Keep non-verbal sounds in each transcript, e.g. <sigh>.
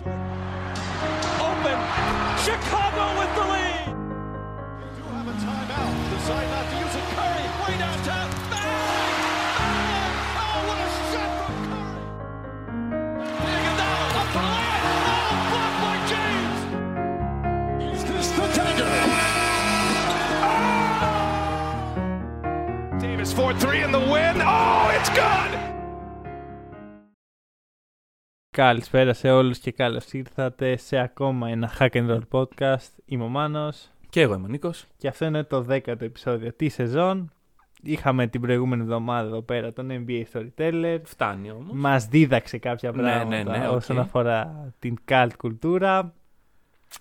Open. Chicago with the lead. You do have a timeout. Decide not to use it. Curry, way downtown. Bang! Bang! Oh, what a shot from Curry! Iguodala up the. Oh, blocked by James. Is this the dagger? Davis 4-3 in the win. Oh, it's good! Καλησπέρα σε όλους και καλώς ήρθατε σε ακόμα ένα Hack and Roll podcast. Είμαι ο Μάνος Και εγώ είμαι ο Νίκος. και αυτό είναι το δέκατο επεισόδιο της σεζόν. Είχαμε την προηγούμενη εβδομάδα εδώ πέρα τον NBA Storyteller. Φτάνει όμως. Μας δίδαξε κάποια Ναι, πράγματα ναι, ναι, οκ. όσον αφορά την cult κουλτούρα.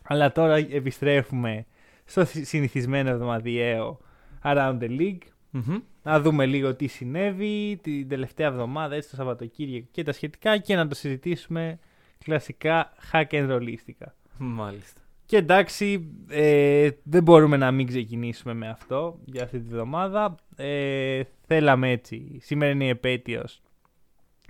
Αλλά τώρα επιστρέφουμε στο συνηθισμένο εβδομαδιαίο Around the League. Μμμ. Να δούμε λίγο τι συνέβη την τελευταία εβδομάδα, έτσι το Σαββατοκύριακο και τα σχετικά και να το συζητήσουμε κλασικά hack and rollística. Μάλιστα. Και εντάξει, ε, δεν μπορούμε να μην ξεκινήσουμε με αυτό για αυτή τη βδομάδα. Ε, θέλαμε έτσι, σήμερα είναι η επέτειος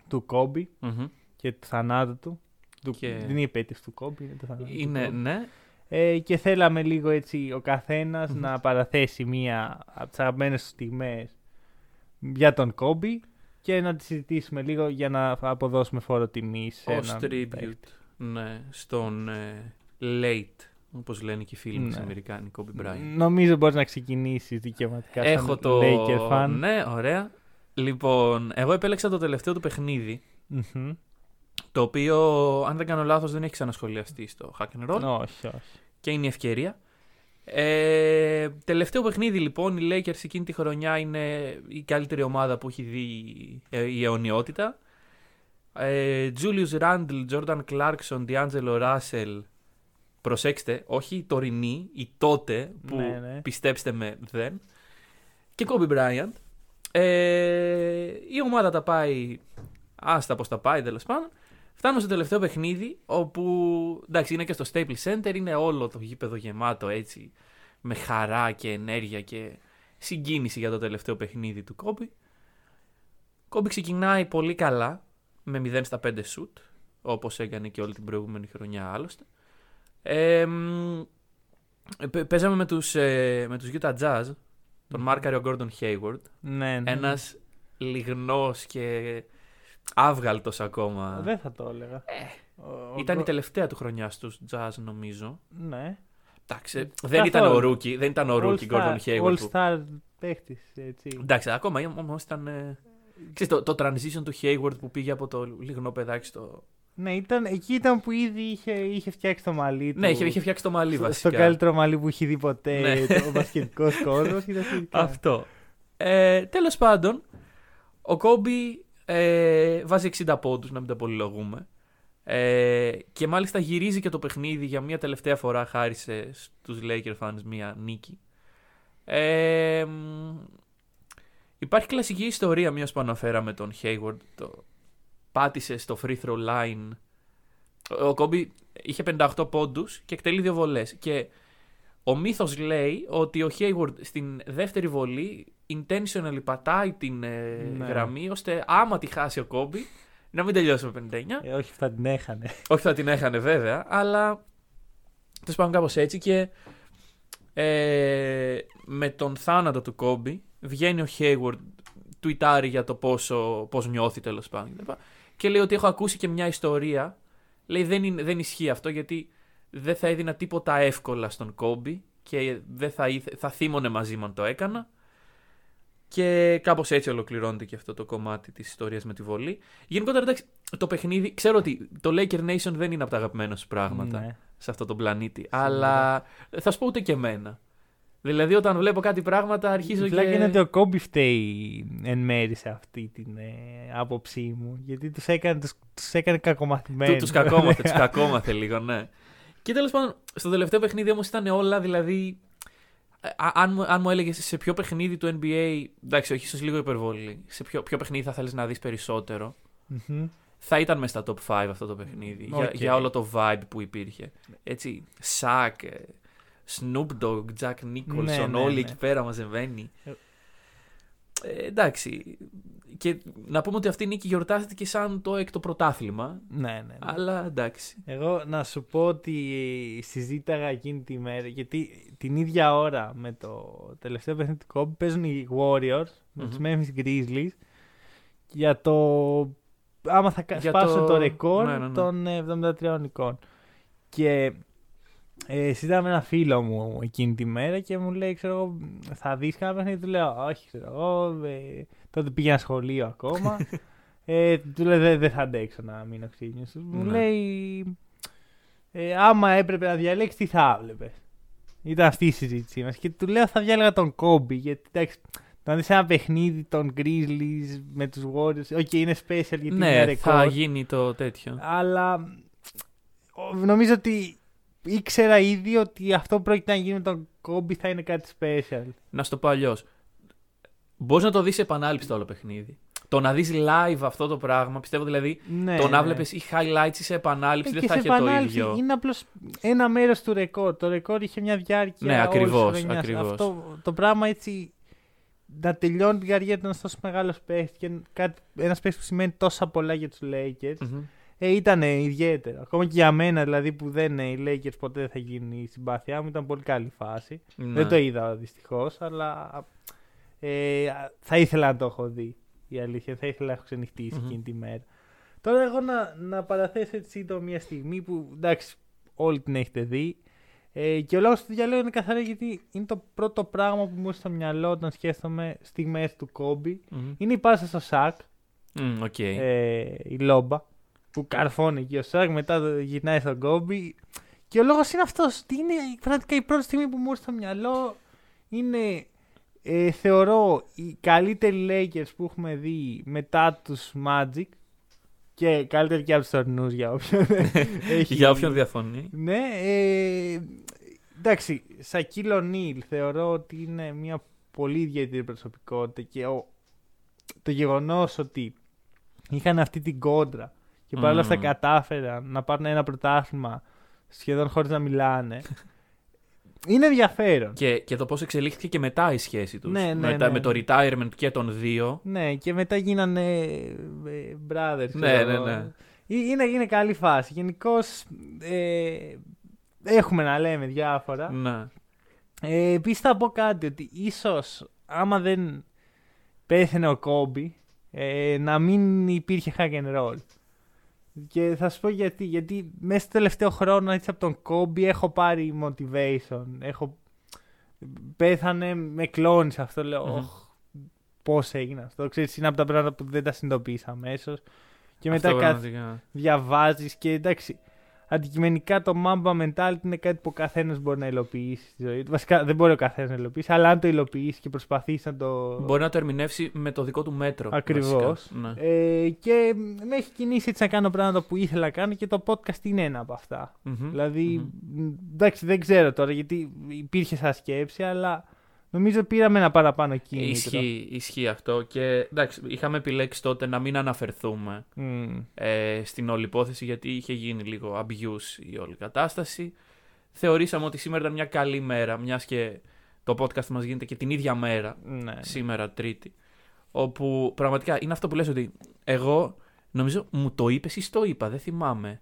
του Κόμπι Μμμ. και του θανάτου του. του Και- Δεν είναι η επέτειος του Κόμπι, είναι το θανάτου του Είναι, Kobe. ναι. Ε, και θέλαμε λίγο έτσι ο καθενας Μμμ. να παραθέσει μία από τις αγαπημένες του στιγμές για τον Κόμπι και να τη συζητήσουμε λίγο για να αποδώσουμε φόρο τιμή σε Ως έναν tribute. παίκτη. Ναι. Στον ε, late, όπως λένε και οι φίλοι μας Ναι. Αμερικάνοι, Kobe Bryant. Νομίζω μπορείς να ξεκινήσεις δικαιωματικά Έχω σαν το... Laker fan. Ναι, ωραία. Λοιπόν, εγώ επέλεξα το τελευταίο του παιχνίδι, Μμμ. το οποίο, αν δεν κάνω λάθος, δεν έχει ξανασχολιαστεί στο Hack and Roll Όχι, όχι. και είναι η ευκαιρία. Ε, τελευταίο παιχνίδι λοιπόν, οι Lakers εκείνη τη χρονιά είναι η καλύτερη ομάδα που έχει δει ε, η αιωνιότητα. Ε, Julius Randle, Jordan Clarkson, D'Angelo Russell. Προσέξτε, όχι η τωρινή, η τότε που Ναι, ναι. πιστέψτε με δεν. Και Kobe Bryant. Ε, η ομάδα τα πάει, άστα πως τα πάει τέλος πάντων. Φτάνουμε στο τελευταίο παιχνίδι, όπου εντάξει είναι και στο Staples Center, είναι όλο το γήπεδο γεμάτο έτσι, με χαρά και ενέργεια και συγκίνηση για το τελευταίο παιχνίδι του Κόμπι. Κόμπι ξεκινάει πολύ καλά, με 0 στα 5 σουτ, όπως έκανε και όλη την προηγούμενη χρονιά άλλωστε. Ε, μ, παι- παίζαμε με τους, ε, με τους Utah Jazz, τον μάρκαρε ο Gordon Hayward, Ναι, ναι. ένας λιγνός και άβγαλτος ακόμα. Δεν θα το έλεγα. Ο- ο Ε, Ήταν η Γκο- τελευταία του χρονιά στους Jazz νομίζω. Ναι. Εντάξει, Ε, δεν ήταν ο καθόλου. rookie, δεν ήταν ο rookie All-star- Gordon Hayward. που- All-star παίχτης, έτσι. Εντάξει, ακόμα όμως ήταν. Ε... Ξέρεις, το, το transition του Hayward που πήγε από το λιγνό παιδάκι στο. Ναι, ήταν, εκεί ήταν που ήδη είχε, είχε φτιάξει το μαλλί του. Ναι, είχε, είχε φτιάξει το μαλλί στο, βασικά. στο καλύτερο μαλλί που έχει δει ποτέ Ναι. το βασιλικό <laughs> κόσμος. Ήταν σχετικά. Αυτό. Ε, Τέλος πάντων, ο Κόμπι ε, βάζει 60 πόντους, να μην τα πολυλογούμε. Ε, και μάλιστα γυρίζει και το παιχνίδι για μια τελευταία φορά χάρισε στους Laker fans μια νίκη. Ε, μ, υπάρχει κλασική ιστορία μιας που αναφέραμε τον Hayward. Το πάτησε στο free throw line. Ο Κόμπι είχε 58 πόντους και εκτελεί δύο βολές. Και ο μύθος λέει ότι ο Hayward στην δεύτερη βολή intentionally πατάει την ε, Ναι. γραμμή ώστε άμα τη χάσει ο Κόμπι να μην τελειώσει με 59. Ε, όχι, θα την έχανε. Όχι θα την έχανε βέβαια, αλλά τέλος πάντων κάπως έτσι και ε, με τον θάνατο του Κόμπι βγαίνει ο Hayward τουιτάρει για το πόσο, πώς νιώθει τέλος πάντων κτλ. και λέει ότι έχω ακούσει και μια ιστορία λέει δεν, είναι, δεν ισχύει αυτό γιατί δεν θα έδινα τίποτα εύκολα στον Κόμπι και δεν θα, ήθε- θα θύμωνε μαζί μου αν το έκανα και κάπως έτσι ολοκληρώνεται και αυτό το κομμάτι της ιστορίας με τη βολή. Γενικότερα, εντάξει, το παιχνίδι. Ξέρω ότι το Laker Nation δεν είναι από τα αγαπημένα σου πράγματα Ναι. σε αυτό τον πλανήτη. Αλλά θα σου πω ούτε και εμένα. Δηλαδή, όταν βλέπω κάτι πράγματα, αρχίζω Η και. πλάκα είναι ότι ο Κόμπι φταίει εν μέρη σε αυτή την ε, άποψή μου. Γιατί τους έκανε, τους, τους έκανε κακομαθημένους. Του τους κακόμαθε, τους <laughs> κακόμαθε λίγο, ναι. Και τέλος πάντων, στο τελευταίο παιχνίδι όμως ήταν όλα, δηλαδή. Α- Αν, μου- αν μου έλεγες σε ποιο παιχνίδι του NBA. Εντάξει, όχι, ίσω λίγο υπερβολή. Σε ποιο, ποιο παιχνίδι θα θέλεις να δεις περισσότερο. Μμμ. Θα ήταν μέσα στα top 5 αυτό το παιχνίδι. Για, Οκ. για όλο το vibe που υπήρχε. Έτσι, Shaq, ε, Snoop Dogg, Jack Nicholson, Ναι, ναι, όλοι ναι. εκεί πέρα μαζεμένοι. Ε. ε, εντάξει. Και να πούμε ότι αυτή η νίκη γιορτάζεται και σαν το έκτο πρωτάθλημα. Ναι, ναι. ναι. Αλλά εντάξει. Εγώ να σου πω ότι συζήταγα εκείνη τη μέρα, γιατί την ίδια ώρα με το τελευταίο παιχνίδι του Kobe παίζουν οι Warriors με τους Memphis Grizzlies για το άμα θα Για σπάσουν το- το, ρεκόρ ναι, ναι, ναι. των ε, 73 νικών. Και ε, συζήτησα με ένα φίλο μου εκείνη τη μέρα και μου λέει, ξέρω εγώ, θα δεις κάνα παιχνίδι, του λέω, όχι, ξέρω εγώ, ε, τότε πήγαινα σχολείο ακόμα. <laughs> ε, του λέω, δεν δεν θα αντέξω να μείνω ξύπνιος. Μου Ναι. λέει, ε, άμα έπρεπε να διαλέξεις, τι θα έβλεπε. Ήταν αυτή η συζήτησή μας. Και του λέω, θα διάλεγα τον Κόμπι. Γιατί εντάξει, το να δεις ένα παιχνίδι των Grizzlies με τους Warriors. OK, είναι special γιατί είναι ναι, ρεκόρ. θα γίνει το τέτοιο. Αλλά ο, νομίζω ότι ήξερα ήδη ότι αυτό που πρόκειται να γίνει με τον Kobe θα είναι κάτι special. Να σου το πω αλλιώς. Μπορείς να το δεις σε επανάληψη το όλο παιχνίδι. Το να δεις live αυτό το πράγμα, πιστεύω δηλαδή. Ναι, το να ναι. βλέπεις ή highlights ή σε επανάληψη Ε, δεν και θα σε έχει το επανάληψη ίδιο. Είναι απλώς ένα μέρος του ρεκόρ. Το ρεκόρ είχε μια διάρκεια. Ναι, όλης ακριβώς, της χρονιάς. ακριβώς. Αυτό το πράγμα έτσι. Να τελειώνει την καριέρα του ένας τόσος μεγάλος παίχτης και ένας παίχτης που σημαίνει τόσα πολλά για τους Lakers. Μμμ. Ε, ήταν ιδιαίτερο. Ακόμα και για μένα δηλαδή που δεν είναι οι Lakers ποτέ δεν θα γίνει η συμπάθειά μου. Ήταν πολύ καλή φάση. Ναι. Δεν το είδα δυστυχώς, αλλά ε, θα ήθελα να το έχω δει. Η αλήθεια, θα ήθελα να έχω ξενυχτήσει Μμμ. εκείνη τη μέρα. Τώρα εγώ να, να παραθέσω έτσι σύντομα μια στιγμή που εντάξει όλοι την έχετε δει ε, και ο λόγος που διαλέγω είναι καθαρά γιατί είναι το πρώτο πράγμα που μου ήρθε στο μυαλό όταν σκέφτομαι στιγμές του Κόμπι. Μμμ. Είναι η πάσα στο Σακ, Μμ, οκ. ε, η λόμπα που καρφώνει εκεί ο Σακ, μετά το γυρνάει στον Κόμπι. Και ο λόγος είναι αυτός. Είναι πραγματικά η πρώτη στιγμή που μου ήρθε στο μυαλό. Είναι ε, θεωρώ οι καλύτεροι Lakers που έχουμε δει μετά τους Magic και καλύτεροι και από τους τωρινούς για όποιον <laughs> έχει Για όποιον διαφωνεί. ναι, ε, εντάξει, Σακίλ Ονίλ θεωρώ ότι είναι μια πολύ ιδιαίτερη προσωπικότητα και ο, το γεγονός ότι είχαν αυτή την κόντρα και παρόλα αυτά Μμμ. κατάφεραν να πάρουν ένα πρωτάθλημα σχεδόν χωρίς να μιλάνε. είναι ενδιαφέρον. Και, και το πώς εξελίχθηκε και μετά η σχέση τους. Ναι, ναι, μετά, ναι. Με το retirement και των δύο. Ναι, και μετά γίνανε ε, brothers. Ναι, ξέρω ναι, εγώ. ναι. Ε, Είναι, είναι καλή φάση. Γενικώς ε, έχουμε να λέμε διάφορα. Ναι. Ε, Επίσης θα πω κάτι ότι ίσως άμα δεν πέθαινε ο Κόμπι ε, να μην υπήρχε hack and roll. Και θα σου πω γιατί. Γιατί μέσα στο τελευταίο χρόνο έτσι από τον Κόμπι έχω πάρει motivation. Έχω... Πέθανε, με κλώνεις αυτό. Λέω, Μμμ. «Οχ, πώς έγινε αυτό. Ξέρεις, είναι από τα πράγματα που δεν τα συνειδητοποίησα αμέσως. Και μετά Αυτό κα- πραγματικά. διαβάζεις και εντάξει, αντικειμενικά το Mamba mentality είναι κάτι που ο καθένας μπορεί να υλοποιήσει στη ζωή του. Βασικά δεν μπορεί ο καθένας να υλοποιήσει, αλλά αν το υλοποιήσει και προσπαθήσει να το. Μπορεί να το ερμηνεύσει με το δικό του μέτρο. Ακριβώς. βασικά. Ναι. Ε, και με έχει κινήσει έτσι να κάνω πράγματα που ήθελα να κάνω και το podcast είναι ένα από αυτά. Μμμ. Δηλαδή, μ, εντάξει, δεν ξέρω τώρα γιατί υπήρχε σαν σκέψη, αλλά νομίζω πήραμε ένα παραπάνω κίνητρο. Ισχύει, ισχύει αυτό. Και εντάξει, είχαμε επιλέξει τότε να μην αναφερθούμε Μμ. ε, στην όλη υπόθεση γιατί είχε γίνει λίγο abuse η όλη κατάσταση. Θεωρήσαμε ότι σήμερα ήταν μια καλή μέρα, μιας και το podcast μας γίνεται και την ίδια μέρα, Ναι. σήμερα Τρίτη. Όπου πραγματικά είναι αυτό που λες ότι εγώ νομίζω μου το είπες ή το είπα, δεν θυμάμαι.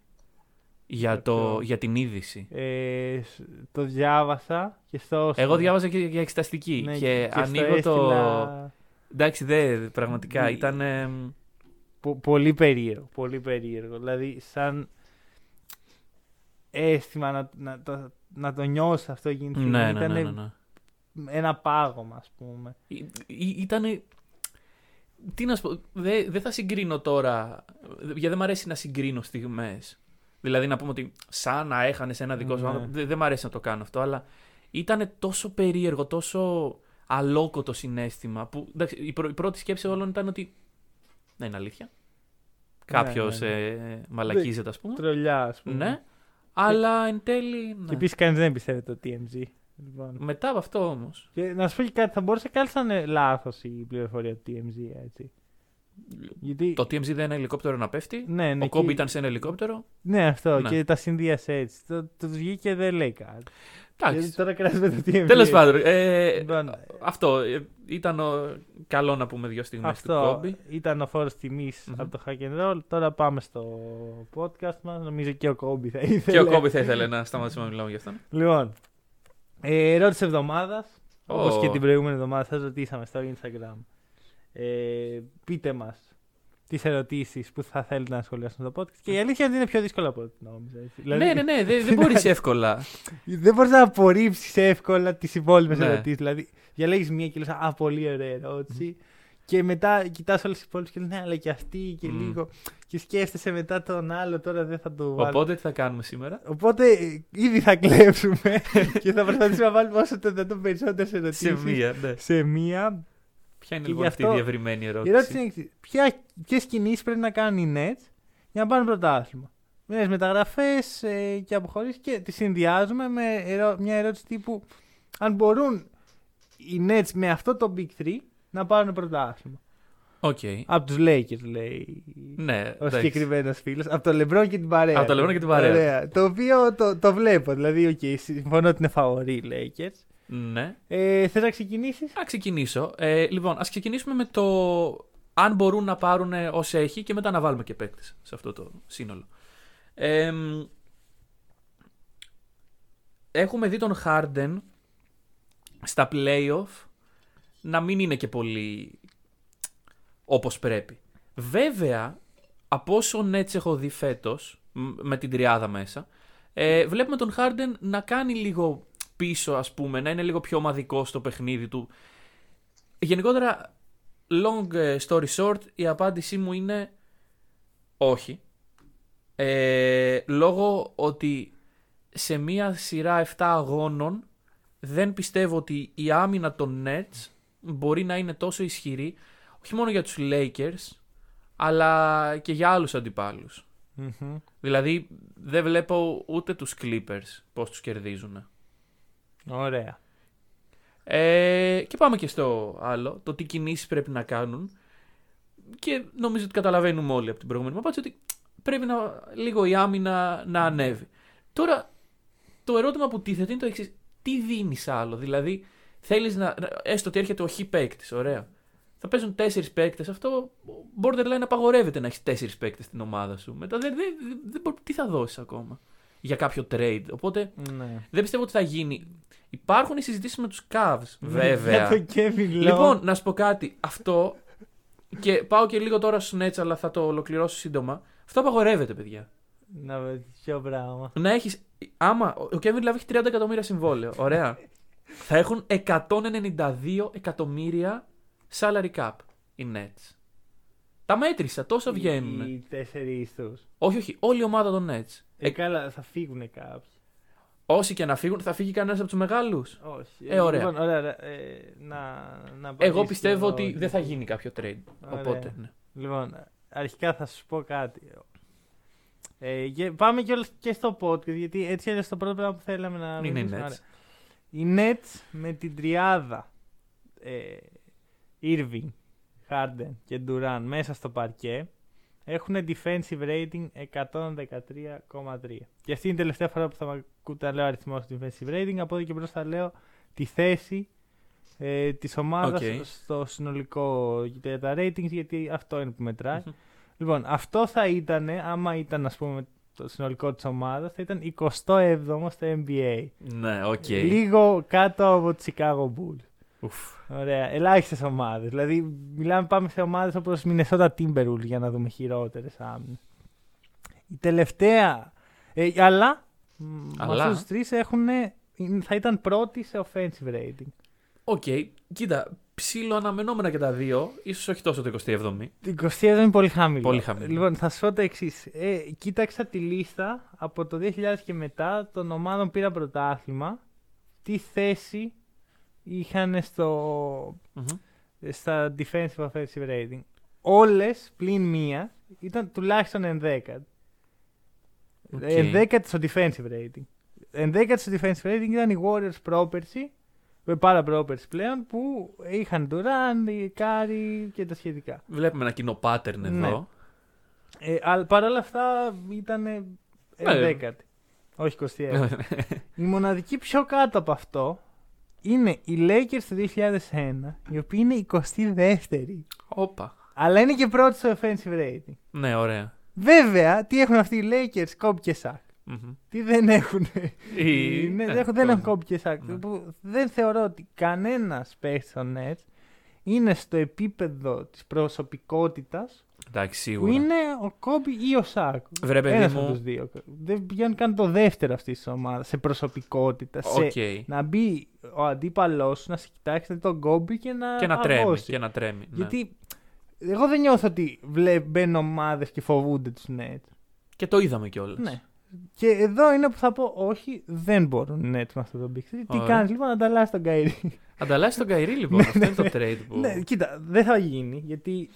Για, το, ποιο; για την είδηση. Ε, σ- το διάβασα και στο. Εγώ διάβαζα και για εξεταστική Ναι, και, στο ανοίγω το. έστειλα- Εντάξει, δε, πραγματικά Ναι. ήταν. ε, Πο- πολύ περίεργο. Πολύ περίεργο. Δηλαδή, σαν αίσθημα να, να, το, να το νιώσω αυτό εκείνη τη στιγμή. ναι, ναι, Ήταν ναι, ναι, ναι. ένα πάγωμα, ας πούμε. Ήταν. Τι να σου πω, δεν δεν θα συγκρίνω τώρα. Γιατί δεν μ' αρέσει να συγκρίνω στιγμές. Δηλαδή να πούμε ότι σαν να έχανε ένα δικό σου Ναι. άνθρωπο. Δεν, δεν μ' αρέσει να το κάνω αυτό, αλλά ήταν τόσο περίεργο, τόσο αλόκοτο συνέστημα. Που, εντάξει, η, πρω- η πρώτη σκέψη όλων ήταν ότι. Δεν είναι αλήθεια. Κάποιος ναι, ναι. ε, μαλακίζεται, ας πούμε. Τρολιά, ας πούμε. Ναι. Αλλά εν τέλει. Και Ναι. επίσης κανείς δεν πιστεύει το TMZ. Λοιπόν. Μετά από αυτό όμως. Και να σου πω και κάτι, θα μπορούσε κάλλιστα να είναι λάθος η πληροφορία του TMZ, έτσι. Γιατί... Το TMZ δεν είναι ελικόπτερο να πέφτει. Ναι, ναι, Ο Κόμπι και- ήταν σε ένα ελικόπτερο. Ναι, αυτό. Ναι. Και τα συνδύασε έτσι. Το, το τους βγήκε και δεν λέει κάτι. Γιατί Εντάξει. τώρα κράζουμε το TMZ. Τέλος πάντων. Ε, Λοιπόν, αυτό. ε, ήταν ο- καλό να πούμε δύο στιγμές του Αυτό Κόμπι. ήταν ο φόρος τιμής Μμμ. από το Hack and Roll. Τώρα πάμε στο podcast μας. Νομίζω και ο Κόμπι θα ήθελε. Και ο Κόμπι θα ήθελε να σταματήσουμε να μιλάμε γι' αυτό. Λοιπόν, ε, ερώτηση εβδομάδας. Ω. Όπως και την προηγούμενη εβδομάδα σας ρωτήσαμε στο Instagram. Ε, πείτε μας τις ερωτήσεις που θα θέλετε να σχολιάσουν στο podcast. Και η αλήθεια είναι ότι είναι πιο δύσκολο από ό,τι νόμιζα. έτσι. Δηλαδή, Ναι, ναι, ναι. Δεν, δεν μπορείς <laughs> εύκολα. Δεν μπορείς να απορρίψεις εύκολα τις υπόλοιπες Ναι. ερωτήσεις. Δηλαδή, διαλέγεις μία και λες: Α, πολύ ωραία ερώτηση. Και μετά κοιτάς όλες τις υπόλοιπες και λες, Ναι, αλλά και αυτή και Μμ. λίγο. Και σκέφτεσαι μετά τον άλλο, τώρα δεν θα το βάλω. Οπότε τι θα κάνουμε σήμερα; Οπότε ε, ήδη θα κλέψουμε <laughs> και θα προσπαθήσουμε να βάλουμε όσο το δυνατόν περισσότερες ερωτήσεις Σε μία, ναι. σε μία. Ποια είναι Και λοιπόν γι' αυτή η αυτό- διευρυμένη Η ερώτηση; ερώτηση είναι εξής. Ποιες κινήσεις πρέπει να κάνουν οι Nets για να πάρουν πρωτάθλημα; Νέες μεταγραφές ε, και αποχωρήσεις και τι συνδυάζουμε με ερώ- μια ερώτηση τύπου αν μπορούν οι Nets με αυτό το Big 3 να πάρουν πρωτάθλημα; Οκ. Από τους Lakers λέει Ναι, ο εντάξει. συγκεκριμένος φίλος. Από το LeBron και την παρέα. Από το LeBron και την παρέα. Ωραία. Το οποίο το, το βλέπω. Δηλαδή, οκ, συμφωνώ ότι είναι φαβορί οι Lakers. Ναι. Ε, Θες να ξεκινήσεις; Ας ξεκινήσω. Ε, λοιπόν, ας ξεκινήσουμε με το αν μπορούν να πάρουν όσα έχει και μετά να βάλουμε και παίκτες σε αυτό το σύνολο. Ε, μ, έχουμε δει τον Harden στα playoff να μην είναι και πολύ όπως πρέπει. Βέβαια, από όσο Nets έχω δει φέτος, μ, με την τριάδα μέσα, ε, βλέπουμε τον Harden να κάνει λίγο πίσω, ας πούμε, να είναι λίγο πιο ομαδικό στο παιχνίδι του. Γενικότερα, long ε, story short, η απάντησή μου είναι όχι. Ε, λόγω ότι σε μία σειρά 7 αγώνων δεν πιστεύω ότι η άμυνα των Nets μπορεί να είναι τόσο ισχυρή όχι μόνο για τους Lakers αλλά και για άλλους αντιπάλους. Δηλαδή δεν βλέπω ούτε τους Clippers πώς τους κερδίζουν. Ωραία. Ε, και πάμε και στο άλλο, το τι κινήσεις πρέπει να κάνουν. Και νομίζω ότι καταλαβαίνουμε όλοι από την προηγούμενη μου απάντηση ότι πρέπει να, λίγο η άμυνα να ανέβει. Τώρα, το ερώτημα που τίθεται είναι το εξής. Τι δίνεις άλλο, δηλαδή θέλεις να, να- έστω ότι έρχεται ο χ παίκτης, ωραία. Θα παίζουν τέσσερις παίκτες. Αυτό borderline απαγορεύεται να έχεις τέσσερις παίκτες στην ομάδα σου. Μετά δεν, δεν, δεν, δεν μπορεί- τι θα δώσεις ακόμα για κάποιο trade. Οπότε Ναι. δεν πιστεύω ότι θα γίνει. Υπάρχουν οι συζητήσεις με τους Cavs, βέβαια. Για το Kevin Love. λοιπόν, να σου πω κάτι. Αυτό. Και πάω και λίγο τώρα στου Nets, αλλά θα το ολοκληρώσω σύντομα. Αυτό απαγορεύεται, παιδιά. Να βρει ποιο πράγμα. Να έχεις. Άμα. Ο Kevin Love έχει 30 εκατομμύρια συμβόλαιο. Ωραία. θα έχουν 192 εκατομμύρια salary cap οι Nets. Τα μέτρησα, τόσο βγαίνουν. Οι τέσσερις τους. Όχι, όχι. Όλη η ομάδα των Nets. Ε, καλά, θα φύγουν κάποιοι. Όσοι και να φύγουν, θα φύγει κανένας από τους μεγάλους. Όχι. Ε, ωραία. Λοιπόν, ωραία, ωραία. Ε, να, να Εγώ απαντήσω πιστεύω εγώ. ότι δεν θα γίνει κάποιο trade. Ωραία. Οπότε, ναι. Λοιπόν, αρχικά θα σου πω κάτι. Ε, και πάμε κιόλας και στο podcast, γιατί έτσι είναι το πρώτο πράγμα που θέλαμε να Είναι οι μιλήσουμε. Nets. Άρα, Οι Nets με την τριάδα ε, Irving, Harden και Duran μέσα στο παρκέ έχουν defensive rating 113,3. Και αυτή είναι η τελευταία φορά που θα με ακούτε να λέω αριθμός στο defensive rating. Από εδώ και μπρος θα λέω τη θέση ε, της ομάδας Οκ. στο συνολικό για τα ratings γιατί αυτό είναι που μετράει. Λοιπόν, αυτό θα ήταν, άμα ήταν ας πούμε το συνολικό της ομάδας, θα ήταν 27ο στο NBA. Ναι, οκ. Λίγο κάτω από το Chicago Bulls. Ουφ. Ωραία, ελάχιστες ομάδες. Δηλαδή, μιλάμε πάμε σε ομάδες όπως Minnesota Timberwolves για να δούμε χειρότερες άμυνες. Η τελευταία. Ε, αλλά, μ, με Αλλά. αυτούς τους τρεις θα ήταν πρώτη σε offensive rating. Οκ, κοίτα, ψιλοαναμενόμενα και τα δύο, ίσως όχι τόσο το 27η. Το 27 είναι πολύ χαμηλό. Πολύ χαμηλό. Λοιπόν, θα σου πω το εξής. Ε, κοίταξα τη λίστα από το 2000 και μετά των ομάδων που πήραν πρωτάθλημα. Τι θέση είχαν στο, στα defensive offensive rating. Όλες πλην μία ήταν τουλάχιστον ενδέκατη. Οκ. Ενδέκατη στο defensive rating. Ενδέκατη στο defensive rating ήταν οι Warriors πρόπερση με παραπρόπερσι πλέον που είχαν Durant, Κάρι και τα σχετικά. Βλέπουμε ένα κοινό pattern Ναι. εδώ. Ε, αλλά παρ' όλα αυτά ήταν Ναι. ενδέκατη. Όχι 21. η μοναδική πιο κάτω από αυτό είναι οι Lakers το 2001, οι οποίοι είναι 22η. Όπα. Αλλά είναι και πρώτοι στο offensive rating. Ναι, ωραία. Βέβαια, τι έχουν αυτοί οι Lakers, Κόμπι και Σακ. Μμμ. Τι δεν έχουν. Ή- ναι, ε, δεν έχουν, δεν το- έχουν Κόμπι και Σακ. Ναι. Που δεν θεωρώ ότι κανένας παίχτης στο Nets είναι στο επίπεδο της προσωπικότητας Εντάξει, που σίγουρα. είναι ο Κόμπι ή ο Σακ. Βρε, παιδί Ένας μου. από τους δύο. Δεν πηγαίνουν καν το δεύτερο αυτής της ομάδας σε προσωπικότητα. Οκ. Σε να μπει ο αντίπαλός σου να σε κοιτάξει τον Κόμπι και να, Και να τρέμει. παγώσει. Και να τρέμει. ναι. Γιατί εγώ δεν νιώθω ότι βλέ- μπαίνουν ομάδες και φοβούνται τους Nets. Και το είδαμε κιόλας. Ναι. Και εδώ είναι που θα πω, όχι, δεν μπορούν οι Nets με αυτό το Big Three. Τι Ωραία. κάνεις λοιπόν, ανταλλάσσει τον Καϊρή. Ανταλλάσσει τον Καϊρή λοιπόν. Αυτό είναι το trade που. ναι, κοίτα, δεν θα γίνει γιατί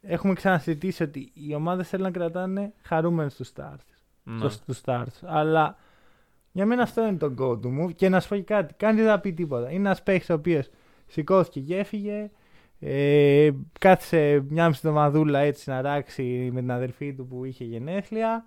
έχουμε ξανασυζητήσει ότι οι ομάδες θέλουν να κρατάνε χαρούμενους τους stars. Ναι. Τους stars. Αλλά για μένα αυτό είναι το go to move. Και να σου πω και κάτι, κανείς δεν θα πει τίποτα. Είναι ένας παίχτης ο οποίος σηκώθηκε και έφυγε. Ε, κάθισε μια μισή εβδομαδούλα έτσι να ράξει με την αδερφή του που είχε γενέθλια.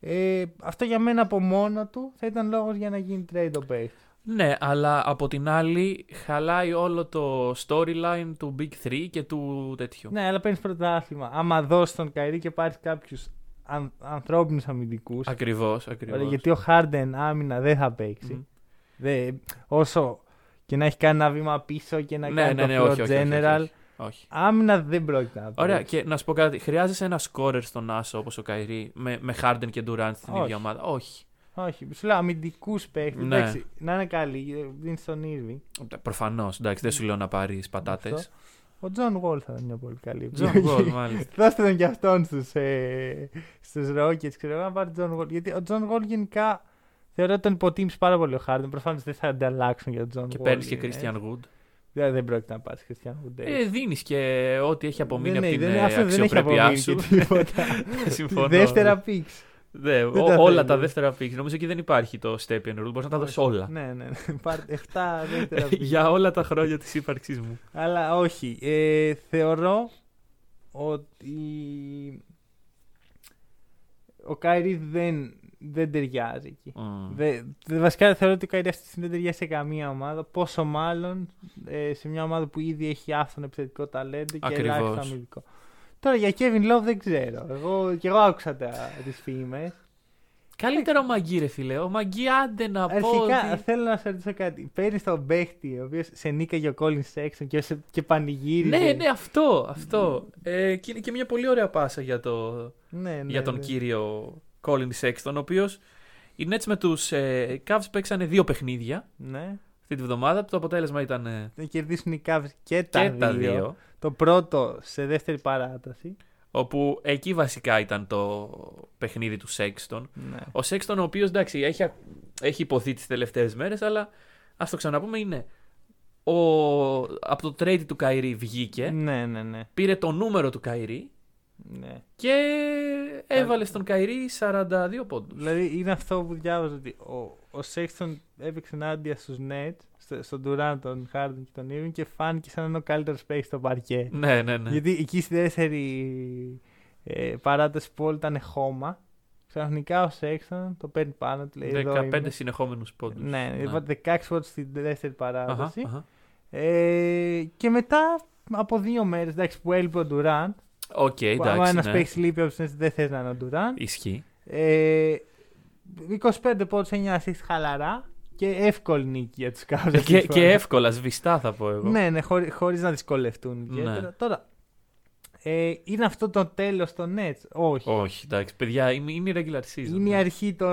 Ε, αυτό για μένα από μόνο του θα ήταν λόγος για να γίνει trade ο παίχτης. Ναι, αλλά από την άλλη χαλάει όλο το storyline του Big 3 και του τέτοιου. Ναι, αλλά παίρνεις πρωτάθλημα. Άμα δώσεις τον Καϊρή και πάρεις κάποιους αν, ανθρώπινους αμυντικούς. Ακριβώς, ακριβώς. Γιατί ο Χάρντεν άμυνα δεν θα παίξει. Δεν- όσο και να έχει κάνει ένα βήμα πίσω και να Ναι, κάνει ναι, το ναι, floor όχι, όχι, όχι, general. όχι, όχι. Άμυνα δεν πρόκειται να Ωραία, παίξει. και να σου πω κάτι. Χρειάζεσαι ένα scorer στον Άσο όπως ο Καϊρή με, με Harden και Durant στην Όχι. ίδια ομάδα; Όχι. Όχι, σου λέω αμυντικούς παίχτες. Ναι. Εντάξει, να είναι καλοί. Δίνει στον Irving. Προφανώς. Εντάξει, δεν σου λέω να πάρεις πατάτες. Αυτό. Ο Τζον Γουόλ θα ήταν μια πολύ καλή John επιλογή. Wall, μάλιστα. <laughs> Δώστε τον και αυτόν στους, ε, στους Rockets, ξέρω εγώ, να πάρει τον John Wall. Γιατί ο John Wall γενικά θεωρώ ότι τον υποτίμησε πάρα πολύ ο Harden. Προφανώς δεν θα ανταλλάξουν για τον John Και Wall. παίρνεις και είναι. Christian Wood. Δηλαδή δεν πρόκειται να πάρεις Christian Wood. Ε, δίνεις και ό,τι έχει απομείνει Δεν- από ναι, την δεν- ε, αυτό δεν έχει αξιοπρέπειά απομείνει σου. και τίποτα. <laughs> Συμφωνώ. Δεύτερα picks. Ναι, ο- Δεν τα όλα θέλει. τα δεύτερα picks. Νομίζω εκεί δεν υπάρχει το Stepien rule. Μπορείς να τα δώσεις όλα. Ναι, ναι. ναι. Πάρε 7 δεύτερα picks. <laughs> Για όλα τα χρόνια της ύπαρξής μου. Αλλά όχι. Ε, θεωρώ ότι ο Κάιρι δεν, δεν ταιριάζει εκεί. Μμ. Δε, δε- βασικά θεωρώ ότι ο Κάιρι αυτής τη στιγμή δεν ταιριάζει σε καμία ομάδα. Πόσο μάλλον ε, σε μια ομάδα που ήδη έχει άφθον επιθετικό ταλέντο και Ακριβώς. ελάχιστο αμυντικό. Τώρα για Kevin Love δεν ξέρω. Εγώ, και εγώ άκουσα τις φήμες. Καλύτερο μαγκί, ρε φίλε. Ο μαγκί, άντε να πω. Αρχικά ότι- θέλω να σε ρωτήσω κάτι. Παίρνεις τον παίχτη ο οποίος σε νίκαγε ο Colin Sexton και, σε, και πανηγύριζε. Ναι, ναι, αυτό. αυτό. Ε, και είναι και μια πολύ ωραία πάσα για, το, Ναι, ναι, για τον ναι. κύριο Colin Sexton, ο οποίος οι Nets με τους ε, Cavs παίξανε δύο παιχνίδια Ναι. αυτή τη βδομάδα. Το αποτέλεσμα ήταν ε, Να κερδίσουν οι Cavs και τα, και τα δύο. Δύο. Το πρώτο σε δεύτερη παράταση. Όπου εκεί βασικά ήταν το παιχνίδι του Sexton. Ναι. Ο Sexton, ο οποίος εντάξει, έχει, έχει ειπωθεί τις τελευταίες μέρες, αλλά ας το ξαναπούμε, είναι. Ο, από το trade του Κάιρι βγήκε, ναι, ναι, ναι. πήρε το νούμερο του Κάιρι ναι. και έβαλε στον Κάιρι 42 πόντους. Δηλαδή είναι αυτό που διάβαζα ότι ο, ο Sexton έπαιξε ενάντια στους Nets, στο, στον Durant, τον Harden και τον Irving και φάνηκε σαν να είναι ο καλύτερος παίκτης στο παρκέ. Ναι, ναι, ναι. Γιατί εκεί στη δεύτερη ε, παράταση που όλοι ήταν χώμα, ξαφνικά ο Sexton το παίρνει πάνω του. Λέει, εδώ 15 είμαι. συνεχόμενους πόντους. Ναι, ναι. 16 πόντους στη δεύτερη παράταση. Αχα, αχα. Ε, και μετά από δύο μέρες εντάξει, που έλειπε ο Durant. Οκ, που άμα εντάξει. ένας Ναι. παίξει λείπει από τους Nets, δεν θες να είναι ο Durant. Ισχύει. Ε, 25 πόντους 9 assists χαλαρά και εύκολη νίκη για τους Cavs. και, και εύκολα, σβηστά θα πω εγώ. Ναι, ναι, χωρί, χωρίς να δυσκολευτούν ιδιαίτερα. Ναι. Τώρα, ε, είναι αυτό το τέλος των Nets; Όχι. Όχι, εντάξει, παιδιά, είναι, είναι η regular season. Είναι η ναι. αρχή το,